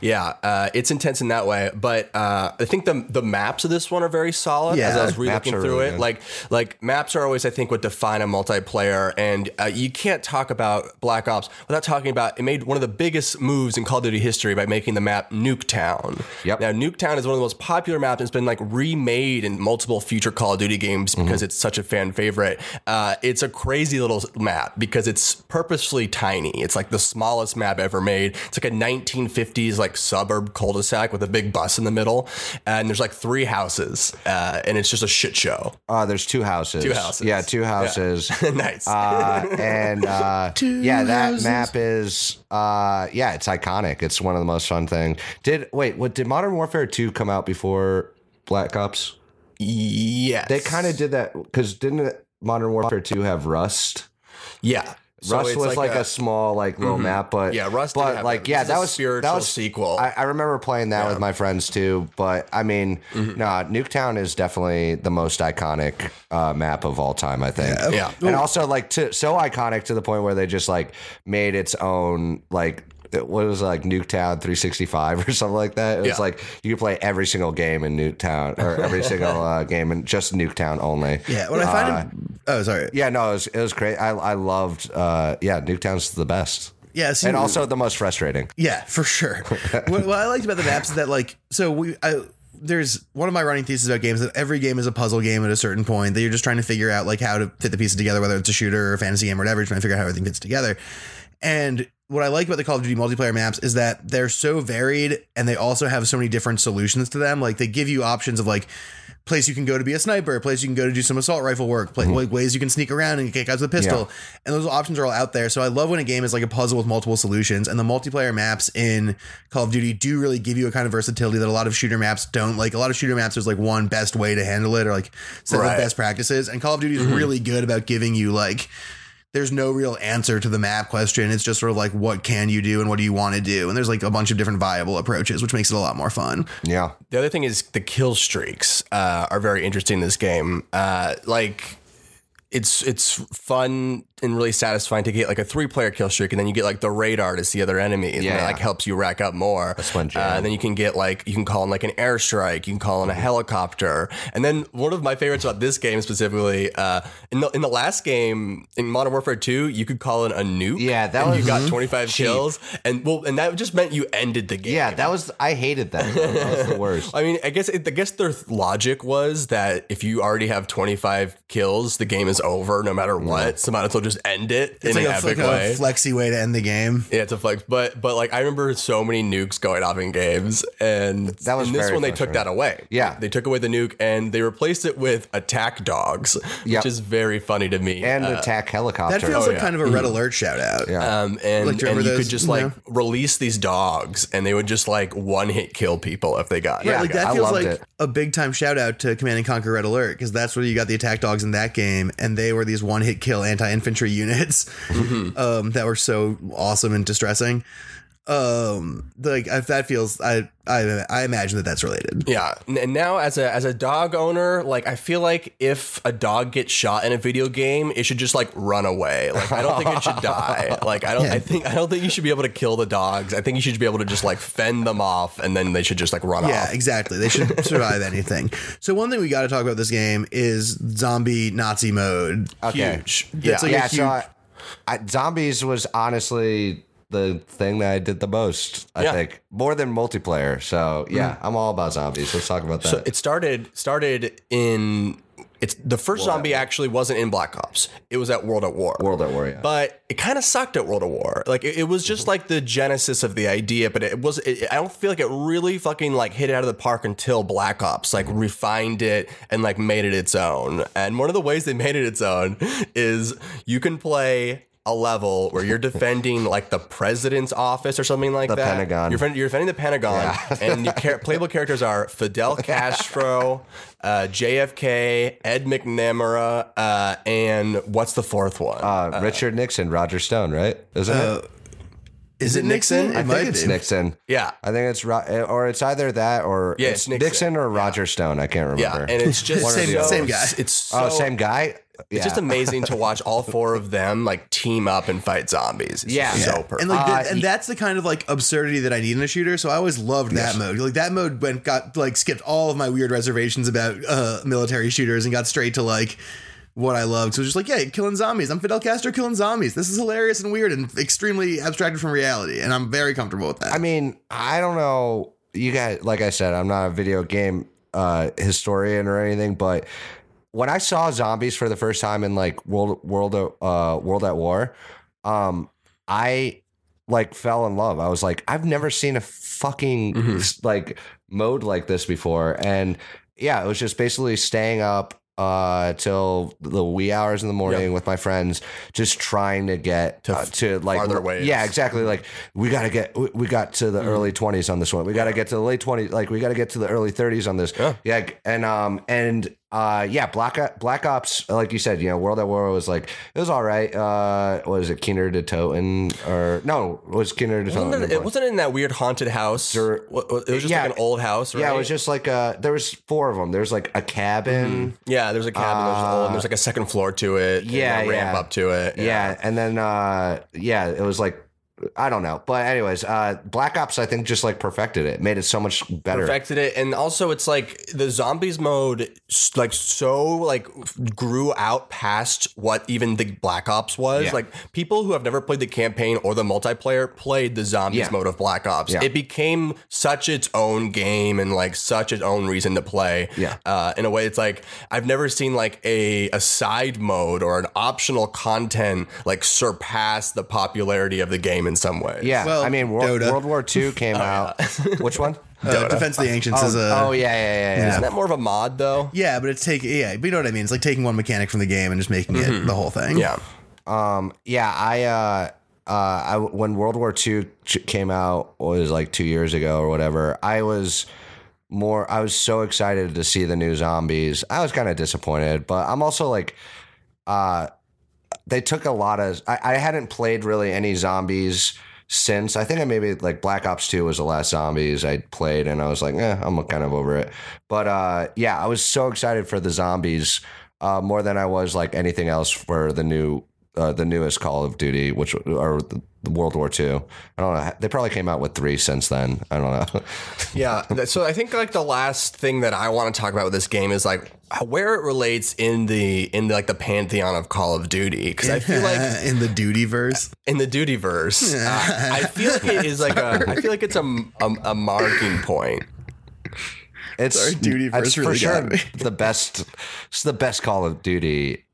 Yeah, uh, it's intense in that way, but uh, I think the the maps of this one are very solid. Yeah, as I was re-looking through really it, good. like like maps are always I think what define a multiplayer, and uh, you can't talk about Black Ops without talking about it made one of the biggest moves in Call of Duty history by making the map Nuketown. Yep. Now Nuketown is one of the most popular maps. and It's been like remade in multiple future Call of Duty games Mm-hmm. because it's such a fan favorite. Uh, it's a crazy little map because it's purposefully tiny. It's like the smallest map ever made. It's like a 1950s like suburb cul-de-sac with a big bus in the middle, and there's like three houses, uh, and it's just a shit show. Uh, there's two houses. Two houses. Yeah, two houses. nice. uh, and uh, Two yeah, that houses. map is uh, yeah, it's iconic. It's one of the most fun things. Did wait, what did Modern Warfare Two come out before Black Ops? yes. They kind of did that because didn't Modern Warfare Two have Rust? Yeah. So Rust it's was like, a, small like little map, but Yeah, Rust But have like yeah, This is that a was spiritual that was, sequel. I, I remember playing that with my friends too. But I mean, nah, Nuketown is definitely the most iconic uh, map of all time. I think. Yeah. and also like to, so iconic to the point where they just like made its own like. What was it, like Nuketown 365 or something like that? It was Yeah. like you could play every single game in Nuketown or every single uh, game in just Nuketown only. yeah, what I find it, oh, sorry. Yeah, no, it was, it was great. I, I loved, uh, yeah, Nuketown's the best. Yeah, And also the most frustrating. Yeah, for sure. what, what I liked about the maps is that like so we I there's one of my running theses about games that every game is a puzzle game at a certain point that you're just trying to figure out like how to fit the pieces together, whether it's a shooter or a fantasy game or whatever, you're trying to figure out how everything fits together. And what I like about the Call of Duty multiplayer maps is that they're so varied and they also have so many different solutions to them. Like they give you options of like place you can go to be a sniper, place you can go to do some assault rifle work, pla mm-hmm. like ways you can sneak around and kick guys with a pistol. And those options are all out there. So I love when a game is like a puzzle with multiple solutions. And the multiplayer maps in Call of Duty do really give you a kind of versatility that a lot of shooter maps don't. Like a lot of shooter maps, there's like one best way to handle it or like set Right. of best practices. And Call of Duty is mm-hmm. really good about giving you like there's no real answer to the map question. It's just sort of like what can you do and what do you want to do? And there's like a bunch of different viable approaches, which makes it a lot more fun. Yeah. The other thing is the kill streaks uh, are very interesting in this game. Uh, like it's it's fun and really satisfying to get like a three player kill streak, and then you get like the radar to see other enemies, and Yeah. that like helps you rack up more. That's fun, Uh, and then you can get like you can call in like an airstrike, you can call in a helicopter, and then one of my favorites about this game specifically, uh, in the in the last game in Modern Warfare Two, you could call in a nuke. Yeah, that and was- you got twenty five kills, and well, and that just meant you ended the game. Yeah, that was, I hated that. That was the worst. I mean, I guess I guess their logic was that if you already have 25 kills, the game is over no matter what. So might as well just end it It's in like an a, epic like way. a flexy way to end the game. yeah, it's a flex, but but like I remember so many nukes going off in games, and That was in this very one they took that away. Yeah. they took away the nuke and they replaced it with attack dogs, Yep. which is very funny to me. And Uh, attack helicopter. That feels Oh, like yeah. kind of a red alert shout out. Yeah. um, and, Like, you and you those? could just like know? release these dogs, and they would just like one hit kill people if they got. Yeah, Like that I feels loved like it. a big time shout out to Command and Conquer Red Alert because that's where you got the attack dogs in that game, and they were these one hit kill anti infantry units Mm-hmm. um, that were so awesome and distressing. Um, like if that feels, I I I imagine that that's related. Yeah, and now as a as a dog owner, like I feel like if a dog gets shot in a video game, it should just like run away. Like I don't think it should die. Like I don't I think I don't think you should be able to kill the dogs. I think you should be able to just like fend them off and then they should just like run Yeah, off. Yeah exactly. They should survive anything. So one thing we got to talk about this game is zombie Nazi mode. Okay. Huge. That's yeah. like- yeah, a so I, I, zombies was honestly the thing that I did the most. I Yeah. think more than multiplayer. So yeah, mm. I'm all about zombies. Let's talk about that. So it started started in it's the first zombie actually wasn't in Black Ops. It was at World at War. World at War. Yeah. but it kind of sucked at World of War. Like it, it was just like the genesis of the idea, but it was. It, I don't feel like it really fucking like hit it out of the park until Black Ops like refined it and like made it its own. And one of the ways they made it its own is you can play. A level where you're defending like the president's office or something like The that. The Pentagon. You're, defend- you're defending the Pentagon, and your char- playable characters are Fidel Castro, uh, JFK, Ed McNamara, uh, and what's the fourth one? uh, Richard Nixon, Roger Stone, right? Isn't it? Is it Nixon? It I might think it's be. Nixon. Yeah. I think it's or it's either that or Yeah, it's it's Nixon, Nixon. or Roger Stone. I can't remember. Yeah, remember. and it's just Same- same guy. It's so, oh, same guy. It's just amazing to watch all four of them like team up and fight zombies. It's Yeah. so perfect. And like, Uh, the- and that's the kind of like absurdity that I need in a shooter. So I always loved that mode. Like that mode went got like skipped all of my weird reservations about uh, military shooters and got straight to like what I loved. So it just like, yeah, killing zombies. I'm Fidel Castro killing zombies. This is hilarious and weird and extremely abstracted from reality, and I'm very comfortable with that. I mean, I don't know. You guys, like I said, I'm not a video game uh, historian or anything, but when I saw zombies for the first time in like World World uh, World at War, um, I like fell in love. I was like, I've never seen a fucking like mode like this before, and yeah, it was just basically staying up uh till the wee hours in the morning with my friends just trying to get to, uh, to like farther waves. yeah exactly like we got to get we- we got to the early 20s on this one. We got to get to the late 20s like we got to get to the early 30s on this. Yeah. and um and uh yeah black black ops like you said you know world at war was like it was all right uh was it Kino der Toten or no was Kino der Toten it, it wasn't in that weird haunted house. There- what- it was just yeah. like an old house, right? yeah it was just like uh there was four of them there's like a cabin yeah. There's a cabin. there's old, there's like a second floor to it. and yeah, a ramp yeah. up to it. yeah. and then uh yeah it was like i don't know but anyways uh black ops i think just like perfected it made it so much better perfected it and also it's like the zombies mode like so like grew out past what even the black ops was Yeah. like people who have never played the campaign or the multiplayer played the zombies Yeah. mode of black ops Yeah. it became such its own game and like such its own reason to play Yeah. uh, in a way it's like i've never seen like a, a side mode or an optional content like surpass the popularity of the game in some ways yeah Well, i mean world, Dota. world war ii came out which one uh, Defense of the Ancients is a oh yeah yeah yeah, yeah. isn't that more of a mod though yeah, but it's taking yeah, but you know what I mean. It's like taking one mechanic from the game and just making it the whole thing. yeah Um, yeah, I, uh, uh, I, when World War II ch- came out was like two years ago or whatever, I was more, I was so excited to see the new zombies. I was kind of disappointed, but I'm also like, uh, they took a lot of, I, I hadn't played really any zombies since I think I maybe like Black Ops 2 was the last zombies I played and I was like, eh, I'm kind of over it. But uh yeah, I was so excited for the zombies uh more than I was like anything else for the new uh, the newest Call of Duty, which or the the World War II. I don't know. They probably came out with three since then. I don't know. Yeah. So I think like the last thing that I want to talk about with this game is like where it relates in the in the, like the pantheon of Call of Duty because I feel like in the duty verse. in the duty verse, uh, I feel like it is like a I feel like it's a a, a marking point. It's Sorry, Duty it's first for sure the best. It's the best Call of Duty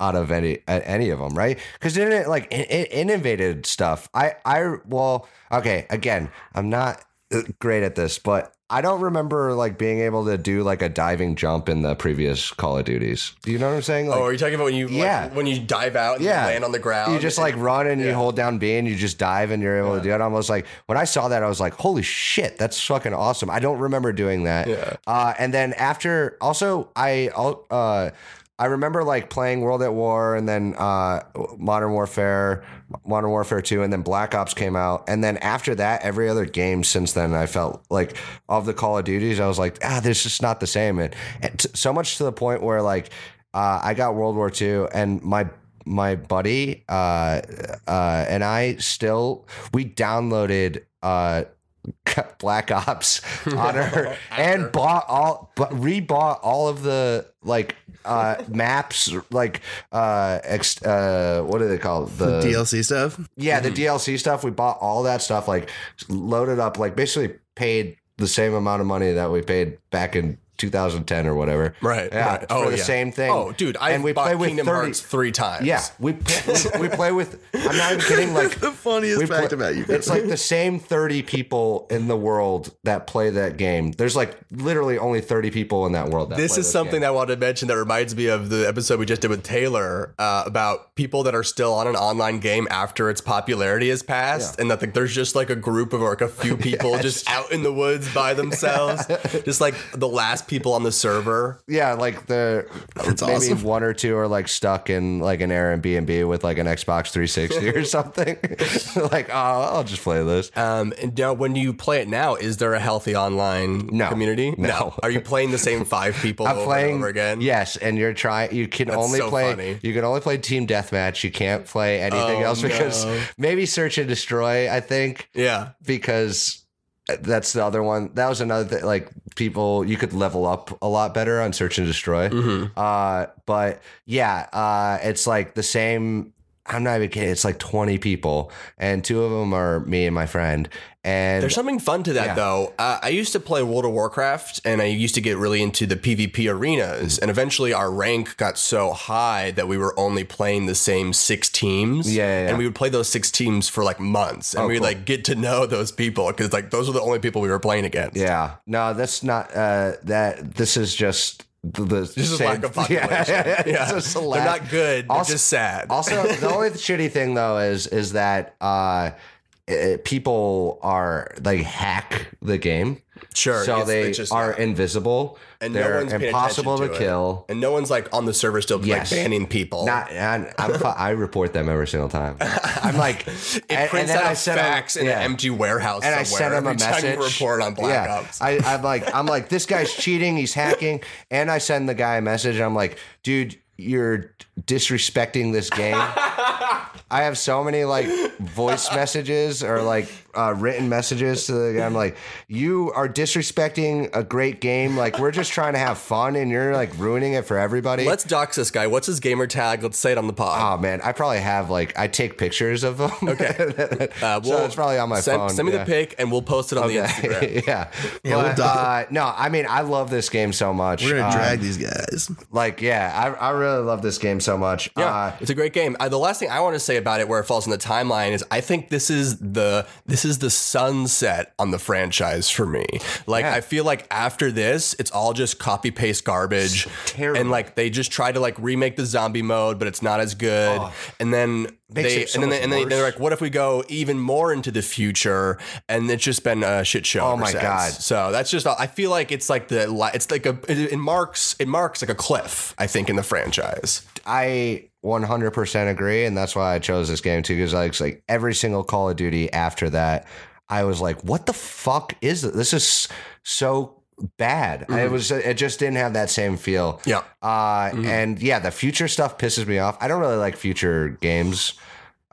out of any any of them, right? Because it, it like it, it innovated stuff. I I well, okay. Again, I'm not uh, great at this, but I don't remember like being able to do like a diving jump in the previous Call of Duties. Do you know what I'm saying? Like, oh, are you talking about when you like, Yeah. when you dive out and yeah, you land on the ground? You just like run and you hold down B and you just dive and you're able to do it. Almost like when I saw that, I was like, "Holy shit, that's fucking awesome!" I don't remember doing that. Yeah. Uh, and then after, also, I uh, I remember like playing World at War and then uh, Modern Warfare, Modern Warfare Two, and then Black Ops came out. And then after that, every other game since then, I felt like of the Call of Duties, I was like, ah, this is not the same. And, and t- so much to the point where like uh, I got World War II and my my buddy uh, uh, and I still we downloaded uh, Black Ops on her and bought all but rebought all of the like uh maps like uh ex, uh what do they call it? The DLC stuff. yeah the DLC stuff. We bought all that stuff like loaded up like basically paid the same amount of money that we paid back in 2010 or whatever right. yeah right. for the yeah. same thing Oh, dude, I and we bought play with Kingdom 30 Hearts three times. yeah we, we we play with I'm not even kidding like The funniest fact play- about you. It's like the same 30 people in the world that play that game. There's like literally only 30 people in that world that This is something game. I wanted to mention that reminds me of the episode we just did with Taylor uh, about people that are still on an online game after its popularity has passed, and that like, there's just like a group of or like a few people just out in the woods by themselves, just like the last people on the server. Yeah, like the That's maybe awesome. one or two are like stuck in like an Airbnb with like an Xbox 360 or something. like, oh, I'll just play this. Um, and now, when you play it now, is there a healthy online No. community? No. Are you playing the same five people I'm over playing and over again? Yes, and you're trying. You can only so play. funny. You can only play team deathmatch. You can't play anything Oh, else because no. maybe search and destroy. I think Yeah. because that's the other one. That was another thing. Like people, you could level up a lot better on search and destroy. Mm-hmm. Uh, but yeah, uh, it's like the same. I'm not even kidding. It's like 20 people, and two of them are me and my friend. And There's something fun to that Yeah. though. Uh, I used to play World of Warcraft and I used to get really into the PvP arenas. And eventually our rank got so high that we were only playing the same six teams. Yeah, yeah, yeah. And we would play those six teams for like months. And Oh, we'd cool. like get to know those people because like those were the only people we were playing against. Yeah, no, that's not. Uh, that this is just the, the This is same- lack of population. Yeah, Yeah. It's just a They're not good. They're Also- just sad. Also, the only shitty thing though is is that uh, eh, people are like hack the game, sure. so it's- they it's just- are yeah. invisible. and They're one's impossible to, to kill. And no one's like on the server still Yes. like banning people. Not, and I'm, I report them every single time. I'm like, it and- prints and then out I facts in yeah. an empty warehouse and I send him a message. report on Black yeah. Ops. I, I'm like, I'm like, this guy's cheating. He's hacking. And I send the guy a message. I'm like, dude, you're disrespecting this game. I have so many like voice messages or like uh, written messages to the guy. I'm like, you are disrespecting a great game. Like we're just trying to have fun, and you're like ruining it for everybody. Let's dox this guy. What's his gamer tag? Let's say it on the pod. Oh man, I probably have like I take pictures of them. Okay, Uh, so it's probably on my send, phone. Send me yeah. the pic and we'll post it on the Instagram. yeah. Yeah, we'll But, uh, no, I mean, I love this game so much. We're gonna Uh, drag these guys. like, yeah, I, I really love this game so much. Yeah, Uh, it's a great game. Uh, the last thing I want to say about it, where it falls in the timeline, is I think this is the this is the sunset on the franchise for me. Like Yeah. I feel like after this, it's all just copy paste garbage, and like they just try to like remake the zombie mode, but it's not as good. Oh. and then Oh. They so and then they, and they, they're like, what if we go even more into the future? And it's just been a shit show. Oh my since. God. So that's just I feel like it's like the it's like a it marks it marks like a cliff. I think in the franchise. I 100% agree, and that's why I chose this game too. Because like, like every single Call of Duty after that, I was like, "What the fuck is this? This is so." Bad. It was. It just didn't have that same feel. Mm-hmm. Yeah. Uh, and yeah, the future stuff pisses me off. I don't really like future games.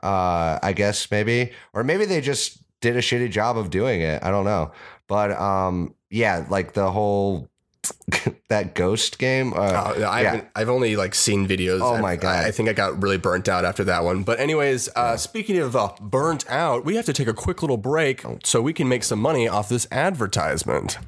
Uh, I guess maybe, or maybe they just did a shitty job of doing it. I don't know. But um, yeah, like the whole that ghost game. Uh, Oh, I yeah. haven't, I've only like seen videos. Oh my God. I, I think I got really burnt out after that one. But anyways, uh, speaking of uh, burnt out, we have to take a quick little break so we can make some money off this advertisement.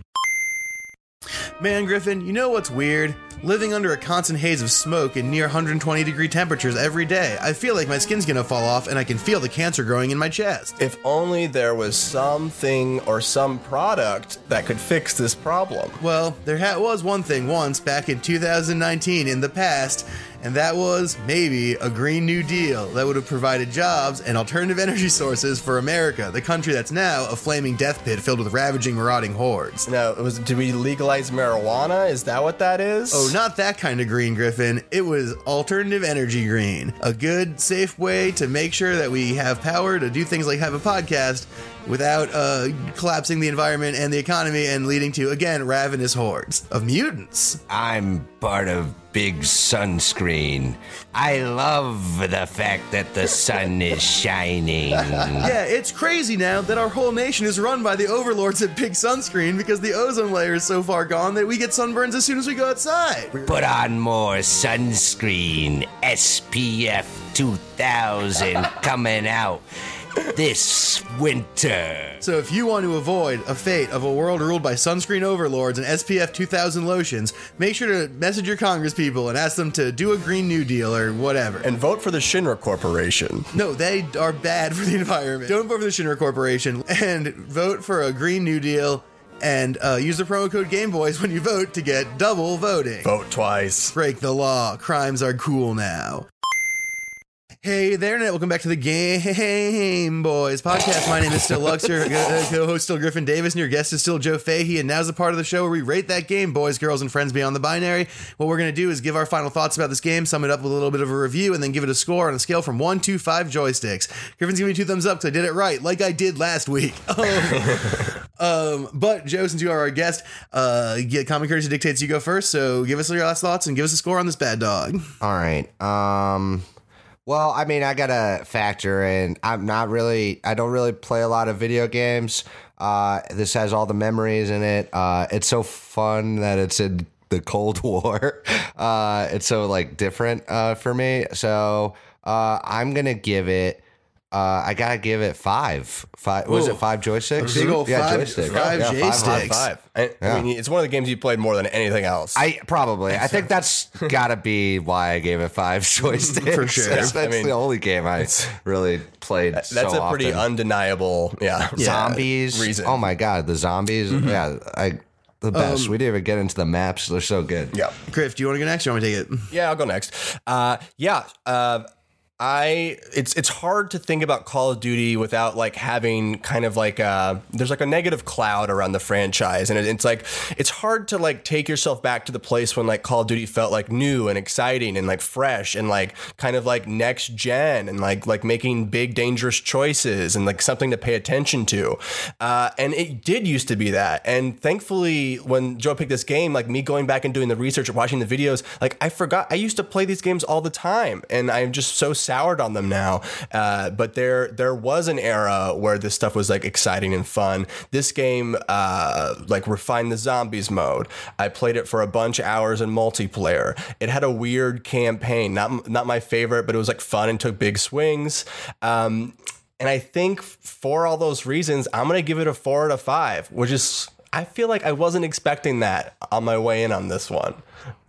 Man, Griffin, you know what's weird? Living under a constant haze of smoke and near 120 degree temperatures every day, I feel like my skin's gonna fall off and I can feel the cancer growing in my chest. If only there was something or some product that could fix this problem. Well, there ha- was one thing once back in 2019 in the past, and that was maybe a Green New Deal that would have provided jobs and alternative energy sources for America, the country that's now a flaming death pit filled with ravaging, marauding hordes. It was did we legalize marijuana? Is that what that is? Oh, not that kind of green, Griffin. It was alternative energy green. A good, safe way to make sure that we have power to do things like have a podcast without uh, collapsing the environment and the economy and leading to, again, ravenous hordes of mutants. I'm part of Big Sunscreen. I love the fact that the sun is shining. Yeah, it's crazy now that our whole nation is run by the overlords at Big Sunscreen because the ozone layer is so far gone that we get sunburns as soon as we go outside. Put on more sunscreen. SPF 2000 coming out this winter. So if you want to avoid a fate of a world ruled by sunscreen overlords and SPF 2000 lotions, make sure to message your congresspeople and ask them to do a Green New Deal or whatever. and vote for the Shinra Corporation. no, they are bad for the environment. Don't vote for the Shinra Corporation and vote for a Green New Deal and uh, use the promo code GameBoys when you vote to get double voting. Vote twice. Break the law. Crimes are cool now. Hey there, Internet. Welcome back to the Game Boys podcast. My name is still Lux, your co-host still Griffin Davis, and your guest is still Joe Fahey. And now's the part of the show where we rate that game, boys, girls, and friends beyond the binary. What we're going to do is give our final thoughts about this game, sum it up with a little bit of a review, and then give it a score on a scale from one to five joysticks. Griffin's giving me two thumbs up because I did it right, like I did last week. um, but Joe, since you are our guest, uh, get common courtesy dictates you go first. So give us your last thoughts and give us a score on this bad dog. All right. Um well, I mean, I got to factor in I'm not really I don't really play a lot of video games. Uh this has all the memories in it. Uh it's so fun that it's in the Cold War. Uh it's so like different uh for me. So, uh I'm to give it uh, I gotta give it five. Five was it five joysticks? Big ol' five- joysticks. five Yeah, J five, sticks. five, Five. I, I mean, it's one of the games you played more than anything else. I probably. I think that's gotta be why I gave it five joysticks. For sure. That's, I mean, the only game I really played. That's so a pretty often. undeniable, yeah. zombies. reason. Oh my god, the zombies. Yeah, I the best. we didn't even get into the maps. They're so good. Yeah. Griff, do you want to go next or want me to take it? Yeah, I'll go next. Uh, yeah, uh, I it's it's hard to think about Call of Duty without like having kind of like a, there's like a negative cloud around the franchise, and it, it's like it's hard to like take yourself back to the place when like Call of Duty felt like new and exciting and like fresh and like kind of like next gen and like like making big dangerous choices and like something to pay attention to, uh, and it did used to be that, and thankfully when Joe picked this game, like me going back and doing the research, watching the videos, like I forgot I used to play these games all the time, and I'm just so soured on them now. Uh, but there there was an era where this stuff was like exciting and fun. This game uh, like refined the zombies mode. I played it for a bunch of hours in multiplayer. It had a weird campaign, not not my favorite, but it was like fun and took big swings. Um, and I think for all those reasons, I'm gonna give it a four out of five, which is I feel like I wasn't expecting that on my way in on this one.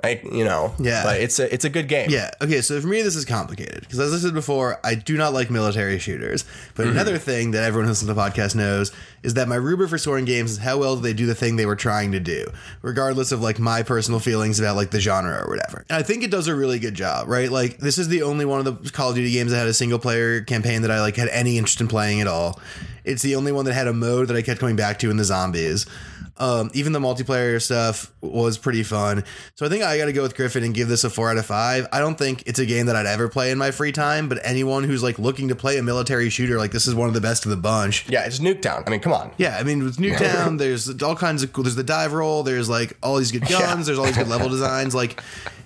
Like you know, Yeah. but it's a it's a good game. Yeah. Okay. So for me, this is complicated because, as I said before, I do not like military shooters. But Mm-hmm. another thing that everyone who listens to the podcast knows is that my rubric for scoring games is how well do they do the thing they were trying to do, regardless of like my personal feelings about like the genre or whatever. And I think it does a really good job, right? Like this is the only one of the Call of Duty games that had a single player campaign that I like had any interest in playing at all. It's the only one that had a mode that I kept coming back to in the zombies. Um, even the multiplayer stuff was pretty fun. So I think I got to go with Griffin and give this a four out of five. I don't think it's a game that I'd ever play in my free time, but anyone who's like looking to play a military shooter, like this is one of the best of the bunch. Yeah, it's Nuketown. I mean, come on. Yeah, I mean with Nuketown, there's all kinds of cool. There's the dive roll. There's like all these good guns. There's all these good level designs. Like,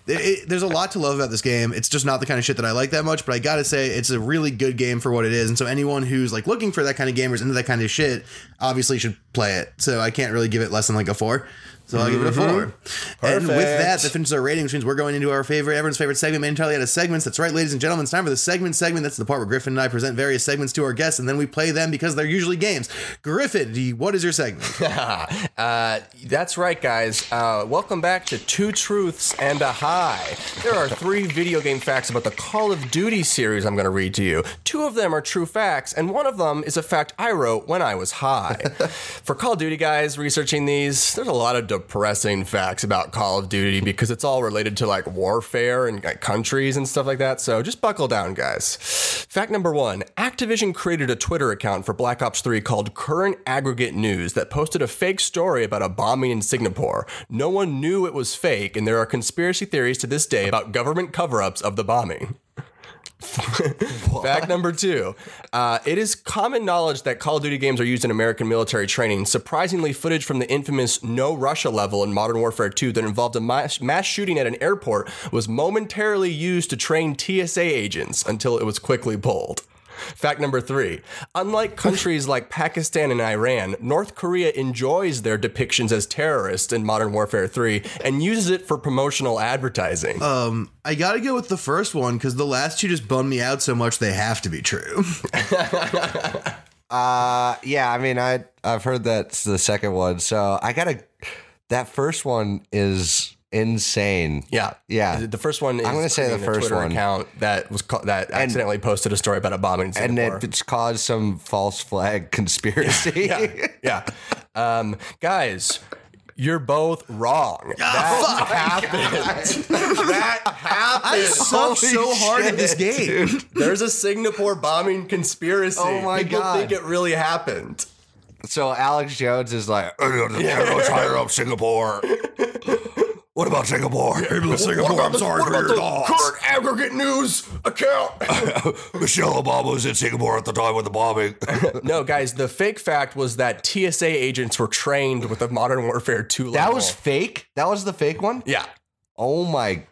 it, there's a lot to love about this game. It's just not the kind of shit that I like that much. But I gotta say, it's a really good game for what it is. And so anyone who's like looking for that kind of gamers into that kind of shit, obviously should play it. So I can't really give it less than like a four. So I'll give it a four. And with that, that finishes our rating, which means we're going into our favorite, everyone's favorite segment, made entirely out of segments. That's right, ladies and gentlemen. It's time for the segment segment. That's the part where Griffin and I present various segments to our guests, and then we play them because they're usually games. Griffin, you- what is your segment? Uh, that's right, guys. Uh, welcome back to Two Truths and a High. There are three video game facts about the Call of Duty series I'm going to read to you. Two of them are true facts, and one of them is a fact I wrote when I was high. For Call of Duty guys researching these, there's a lot of depressing facts about Call of Duty because it's all related to like warfare and like, countries and stuff like that. So just buckle down, guys. Fact number one Activision created a Twitter account for Black Ops 3 called Current Aggregate News that posted a fake story about a bombing in Singapore. No one knew it was fake, and there are conspiracy theories to this day about government cover ups of the bombing. Fact number two. Uh, it is common knowledge that Call of Duty games are used in American military training. Surprisingly, footage from the infamous No Russia level in Modern Warfare 2 that involved a mass, mass shooting at an airport was momentarily used to train TSA agents until it was quickly pulled. Fact number three. Unlike countries like Pakistan and Iran, North Korea enjoys their depictions as terrorists in Modern Warfare 3 and uses it for promotional advertising. Um, I gotta go with the first one because the last two just bummed me out so much they have to be true. Uh, yeah. I mean, I I've heard that's the second one. So I gotta. That first one is insane. Yeah, Yeah. The- The first one. Is I'm gonna say the first Twitter one. account that was ca- that accidentally posted a story about a bombing in and it, it's caused some false flag conspiracy. yeah, yeah. Um, guys, You're both wrong. that happened. that happened. I suck so hard at this game. There's a Singapore bombing conspiracy. Oh my People God. think it really happened. So Alex Jones is like, "Oh, fire up Singapore. What about Singapore? People in Singapore, I'm sorry for your loss. Oh, current aggregate news account? Michelle Obama was in Singapore at the time of the bombing. no, guys, the fake fact was that TSA agents were trained with the Modern Warfare 2 that level. was fake. That was the fake one. yeah. Oh my,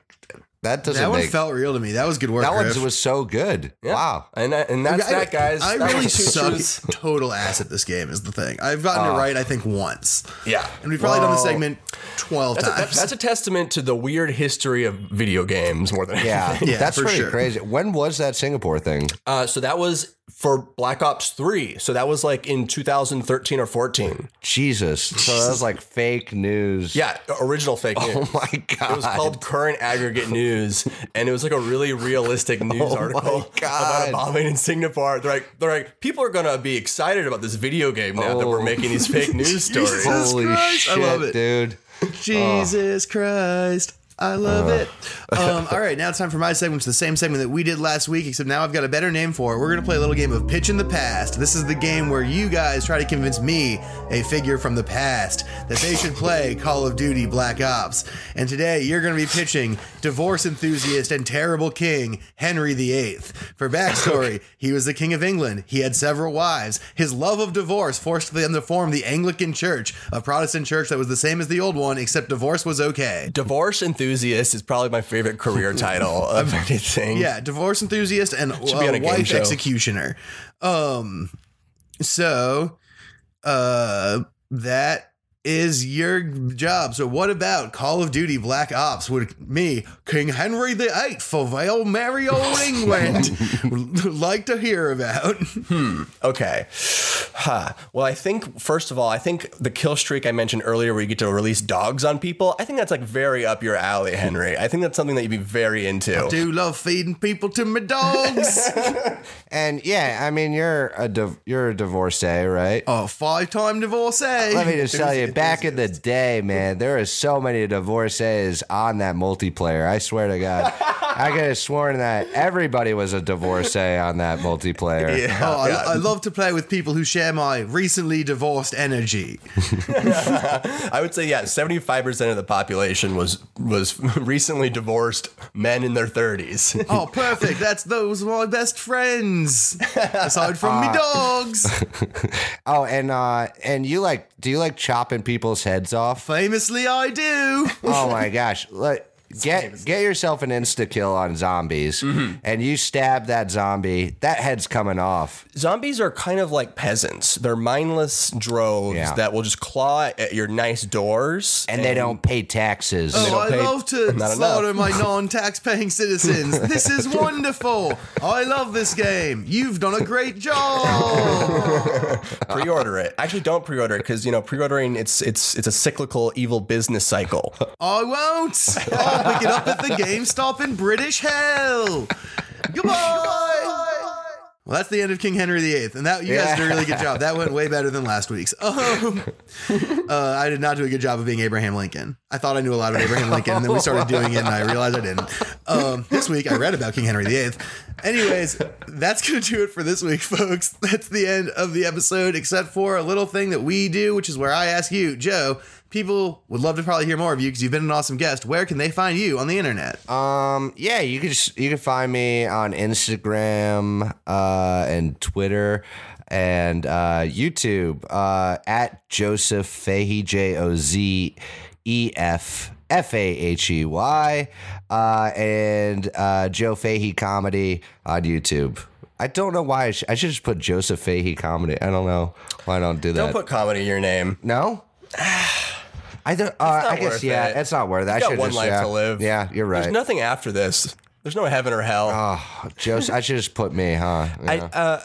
that doesn't That one make. felt real to me. That was good work. that one was so good. Yeah. Wow. And and that's I, that, guys. I really was two suck total ass at this game. Is the thing. I've gotten it right. I think once, Yeah. and we've probably done the segment twelve That's a, times. that's a testament to the weird history of video games more than Yeah, anything. Yeah, that's for pretty sure. crazy. When was that Singapore thing? Uh, so that was for Black Ops 3. So that was like in 2013 or 14. Jesus. So that was like fake news. Yeah, original fake oh news. Oh my god. It was called Current Aggregate News, and it was like a really realistic oh news Oh my article about a bombing in Singapore. They're like, they're like, people are gonna be excited about this video game now that we're Oh. making these fake news stories. Jesus Holy Christ, I love it. dude. Jesus Christ. I love it. Um, all right, now it's time for my segment. It's the same segment that we did last week, except now I've got a better name for it. We're going to play a little game of Pitch in the Past. This is the game where you guys try to convince me, a figure from the past, that they should play Call of Duty Black Ops. And today you're going to be pitching divorce enthusiast and terrible king Henry VIII. For backstory, he was the King of England. He had several wives. His love of divorce forced them to form the Anglican Church, a Protestant church that was the same as the old one, except divorce was okay. Divorce enthusiast is probably my favorite career title of anything. Yeah, divorce enthusiast and uh, wife executioner. Um, so, uh, that is your job. So, what about Call of Duty Black Ops? Would me, King Henry VIII for Vale Mario England, like to hear about? Hmm. Okay. Huh. Well, I think first of all, I think the kill streak I mentioned earlier, where you get to release dogs on people, I think that's like very up your alley, Henry. I think that's something that you'd be very into. I do love feeding people to my dogs. And yeah, I mean, you're a div- you're a divorcee, right? a five-time divorcee. Let me just tell you, back in the day, man, there are so many divorcees on that multiplayer. I swear to God, I could have sworn that everybody was a divorcee on that multiplayer. Oh, I, I love to play with people who share my recently divorced energy. I would say, yeah, seventy-five percent of the population was was recently divorced men in their thirties. Oh, perfect. That's those are my best friends. Aside from me dogs. Oh, and uh, and you like, do you like chopping people's heads off? Famously, I do. Oh my gosh! Like, get get yourself an insta kill on zombies, mm-hmm. and you stab that zombie. That head's coming off. Zombies are kind of like peasants. They're mindless droves Yeah. that will just claw at your nice doors, and they don't pay taxes. Oh, I pay- love to not slaughter my non-tax paying citizens. This is wonderful. I love this game. You've done a great job. pre-order it. Actually, don't pre-order it because you know pre-ordering it's it's it's a cyclical evil business cycle. I won't. I'll pick it up at the GameStop in British hell. Goodbye. Well, that's the end of King Henry VIII, and that you guys did a really good job. That went way better than last week's. Um, uh, I did not do a good job of being Abraham Lincoln. I thought I knew a lot about Abraham Lincoln, and then we started doing it, and I realized I didn't. Um, this week, I read about King Henry VIII. Anyways, that's going to do it for this week, folks. That's the end of the episode, except for a little thing that we do, which is where I ask you, Joe. People would love to probably hear more of you because you've been an awesome guest. Where can they find you on the internet? Um, yeah, you can just, you can find me on Instagram uh, and Twitter and uh, YouTube uh, at Jozef Fahey J O Z E F F A H E Y uh, and uh, Joe Fahey comedy on YouTube. I don't know why I, sh- I should just put Joseph Fahey comedy. I don't know why I don't do that. Don't put comedy in your name. no. I don't. Uh, I guess yeah, it. it's not worth it. I got should one just, life yeah. to live. Yeah, you're right. There's nothing after this. There's no heaven or hell. Oh, Joseph, I should just put me, huh? I, uh,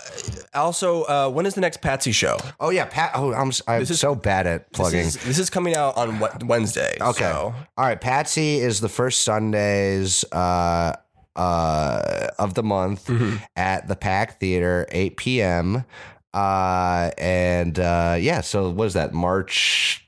also, uh, when is the next Patsy show? oh yeah, Pat. Oh, I'm I'm is- so bad at plugging. This is, this is coming out on Wed- Wednesday. okay, so- all right. Patsy is the first Sundays uh, uh, of the month Mm-hmm. at the Pack Theater, 8 p.m. Uh, and uh, yeah, so what is that? March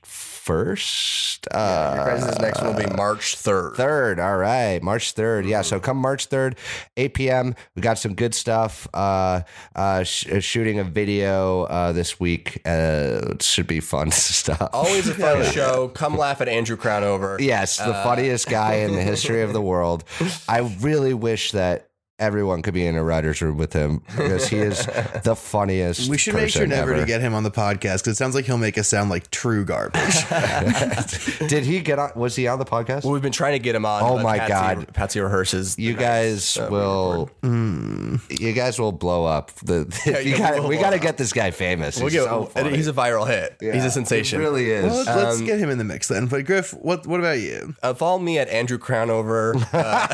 first. Uh, Prizes next one will be March 3rd. Third, all right, March third. Yeah, so come March third, eight p.m. We got some good stuff. Uh, uh, sh- uh, shooting a video uh, this week. Uh, it should be fun stuff. Always a fun show. Come laugh at Andrew Crownover. Yes, the funniest guy in the history of the world. I really wish that everyone could be in a writer's room with him because he is the funniest. We should make sure never ever. to get him on the podcast because it sounds like he'll make us sound like true garbage. Did he get on? Was he on the podcast? Well, we've been trying to get him on. Oh but my Patsy, God. Patsy rehearses. you guys uh, we will. record. You guys will blow up. The, you yeah, got, we'll we got to get this guy famous. We'll He's get, so funny. he's a viral hit. He's a sensation. He really is. well, let's, let's Um, get him in the mix then. But Griff, what what about you? Uh, follow me at Andrew Crownover. Uh,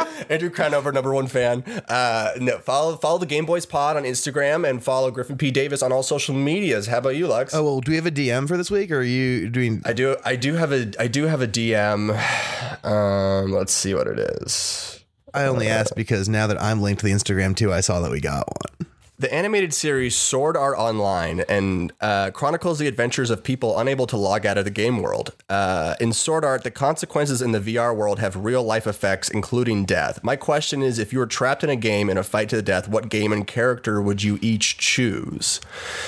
Andrew Crownover, number one fan. Uh, no, follow follow the Game Boys Pod on Instagram and follow Griffin P Davis on all social medias. How about you, Lux? Oh well, do we have a DM for this week, or are you doing? I do. I do have a. I do have a DM. Um, let's see what it is. I only asked because now that I'm linked to the Instagram too, I saw that we got one. The animated series Sword Art Online and uh, chronicles the adventures of people unable to log out of the game world. Uh, in Sword Art, the consequences in the VR world have real life effects, including death. My question is if you were trapped in a game in a fight to the death, what game and character would you each choose?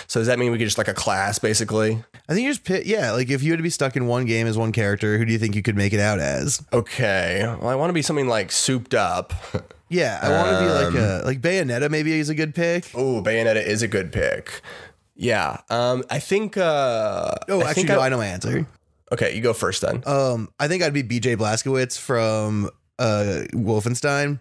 So, does that mean we could just like a class, basically? I think you just pick. Yeah, like if you had to be stuck in one game as one character, who do you think you could make it out as? Okay. Well, I want to be something like souped up. Yeah, I want to be like a like Bayonetta. Maybe is a good pick. Oh, Bayonetta is a good pick. Yeah. Um, I think. Uh, Oh, I actually, think no, I- I know my answer. Okay, you go first then. Um, I think I'd be BJ Blazkowicz from uh Wolfenstein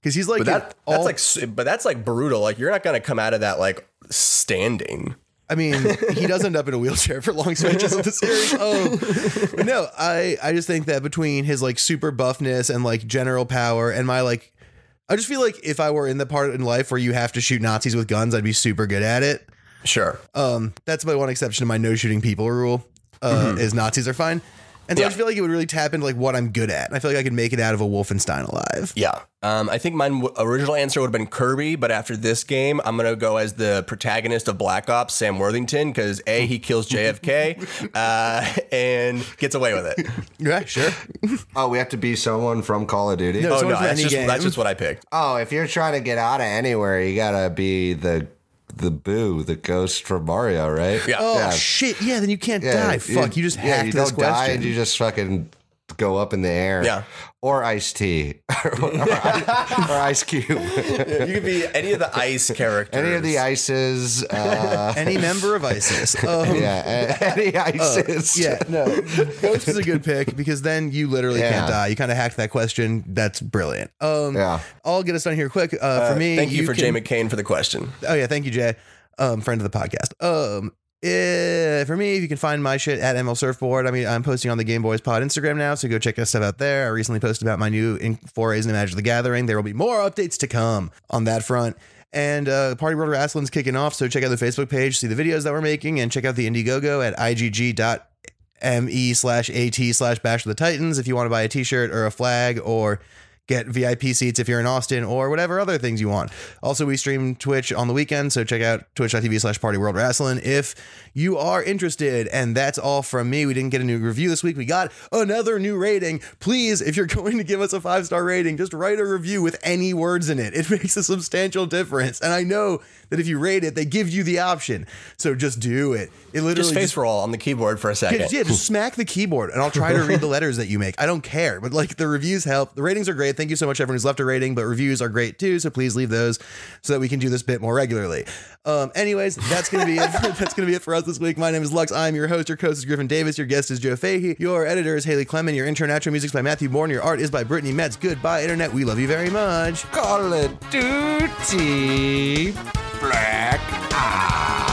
because he's like But that that's all- like but that's like brutal. Like you're not gonna come out of that like standing. I mean, he does end up in a wheelchair for long stretches of the series. Um, no, I I just think that between his like super buffness and like general power and my like, I just feel like if I were in the part in life where you have to shoot Nazis with guns, I'd be super good at it. Sure. Um, that's my one exception to my no shooting people rule. Uh, is Nazis are fine, and so Yeah. I just feel like it would really tap into like what I'm good at. I feel like I could make it out of a Wolfenstein alive. Yeah. Um, I think my w- original answer would have been Kirby, but after this game, I'm gonna go as the protagonist of Black Ops, Sam Worthington, because a he kills JFK uh, and gets away with it. Yeah, sure. Oh, we have to be someone from Call of Duty. No. Oh no, that's just that's just what I picked. Oh, if you're trying to get out of anywhere, you gotta be the the boo, the ghost from Mario, right? Yeah. Oh Yeah. shit! Yeah, then you can't Yeah, die. Fuck! You just yeah, hacked you this don't die and you just fucking go up in the air. Yeah. Or ice tea. or, or ice cube. You could be any of the ice characters. Any of the ices. Uh, Any member of ISIS. Um, yeah. a- Any ices. Yeah, no. Ghost is a good pick because then you literally can't die. You kind of hacked that question. That's brilliant. Um, Yeah. I'll get us done here quick. Uh, for me, Thank you, for Jay McCain for the question. Oh yeah, thank you, Jay, um, friend of the podcast. Um, eh, for me, if you can find my shit at ML Surfboard. I mean, I'm posting on the Game Boys Pod Instagram now, so go check that stuff out there. I recently posted about my new in- forays into Magic the Gathering. There will be more updates to come on that front. And uh, Party World Wrestling's kicking off, so check out the Facebook page, see the videos that we're making, and check out the Indiegogo at igg.me slash at slash bash of the titans if you want to buy a t-shirt or a flag or get VIP seats if you're in Austin or whatever other things you want. Also, we stream Twitch on the weekend, so check out twitch.tv slash party world wrestling if you are interested. And that's all from me. We didn't get a new review this week. We got another new rating. Please, if you're going to give us a five star rating, just write a review with any words in it. It makes a substantial difference. And I know that if you rate it, they give you the option. So just do it. It literally Just face roll on the keyboard for a second. yeah, yeah, just smack the keyboard and I'll try to read the letters that you make. I don't care, but like the reviews help. The ratings are great. Thank you so much, everyone who's left a rating, but reviews are great too. So please leave those so that we can do this bit more regularly. Um, anyways, that's gonna be it. that's gonna be it for us this week. My name is Lux. I'm your host. Your host is Griffin Davis. Your guest is Joe Fahey. Your editor is Haley Clement. Your outro music is by Matthew Bourne. Your art is by Brittany Metz. Goodbye, internet. We love you very much. Call of Duty. Blah.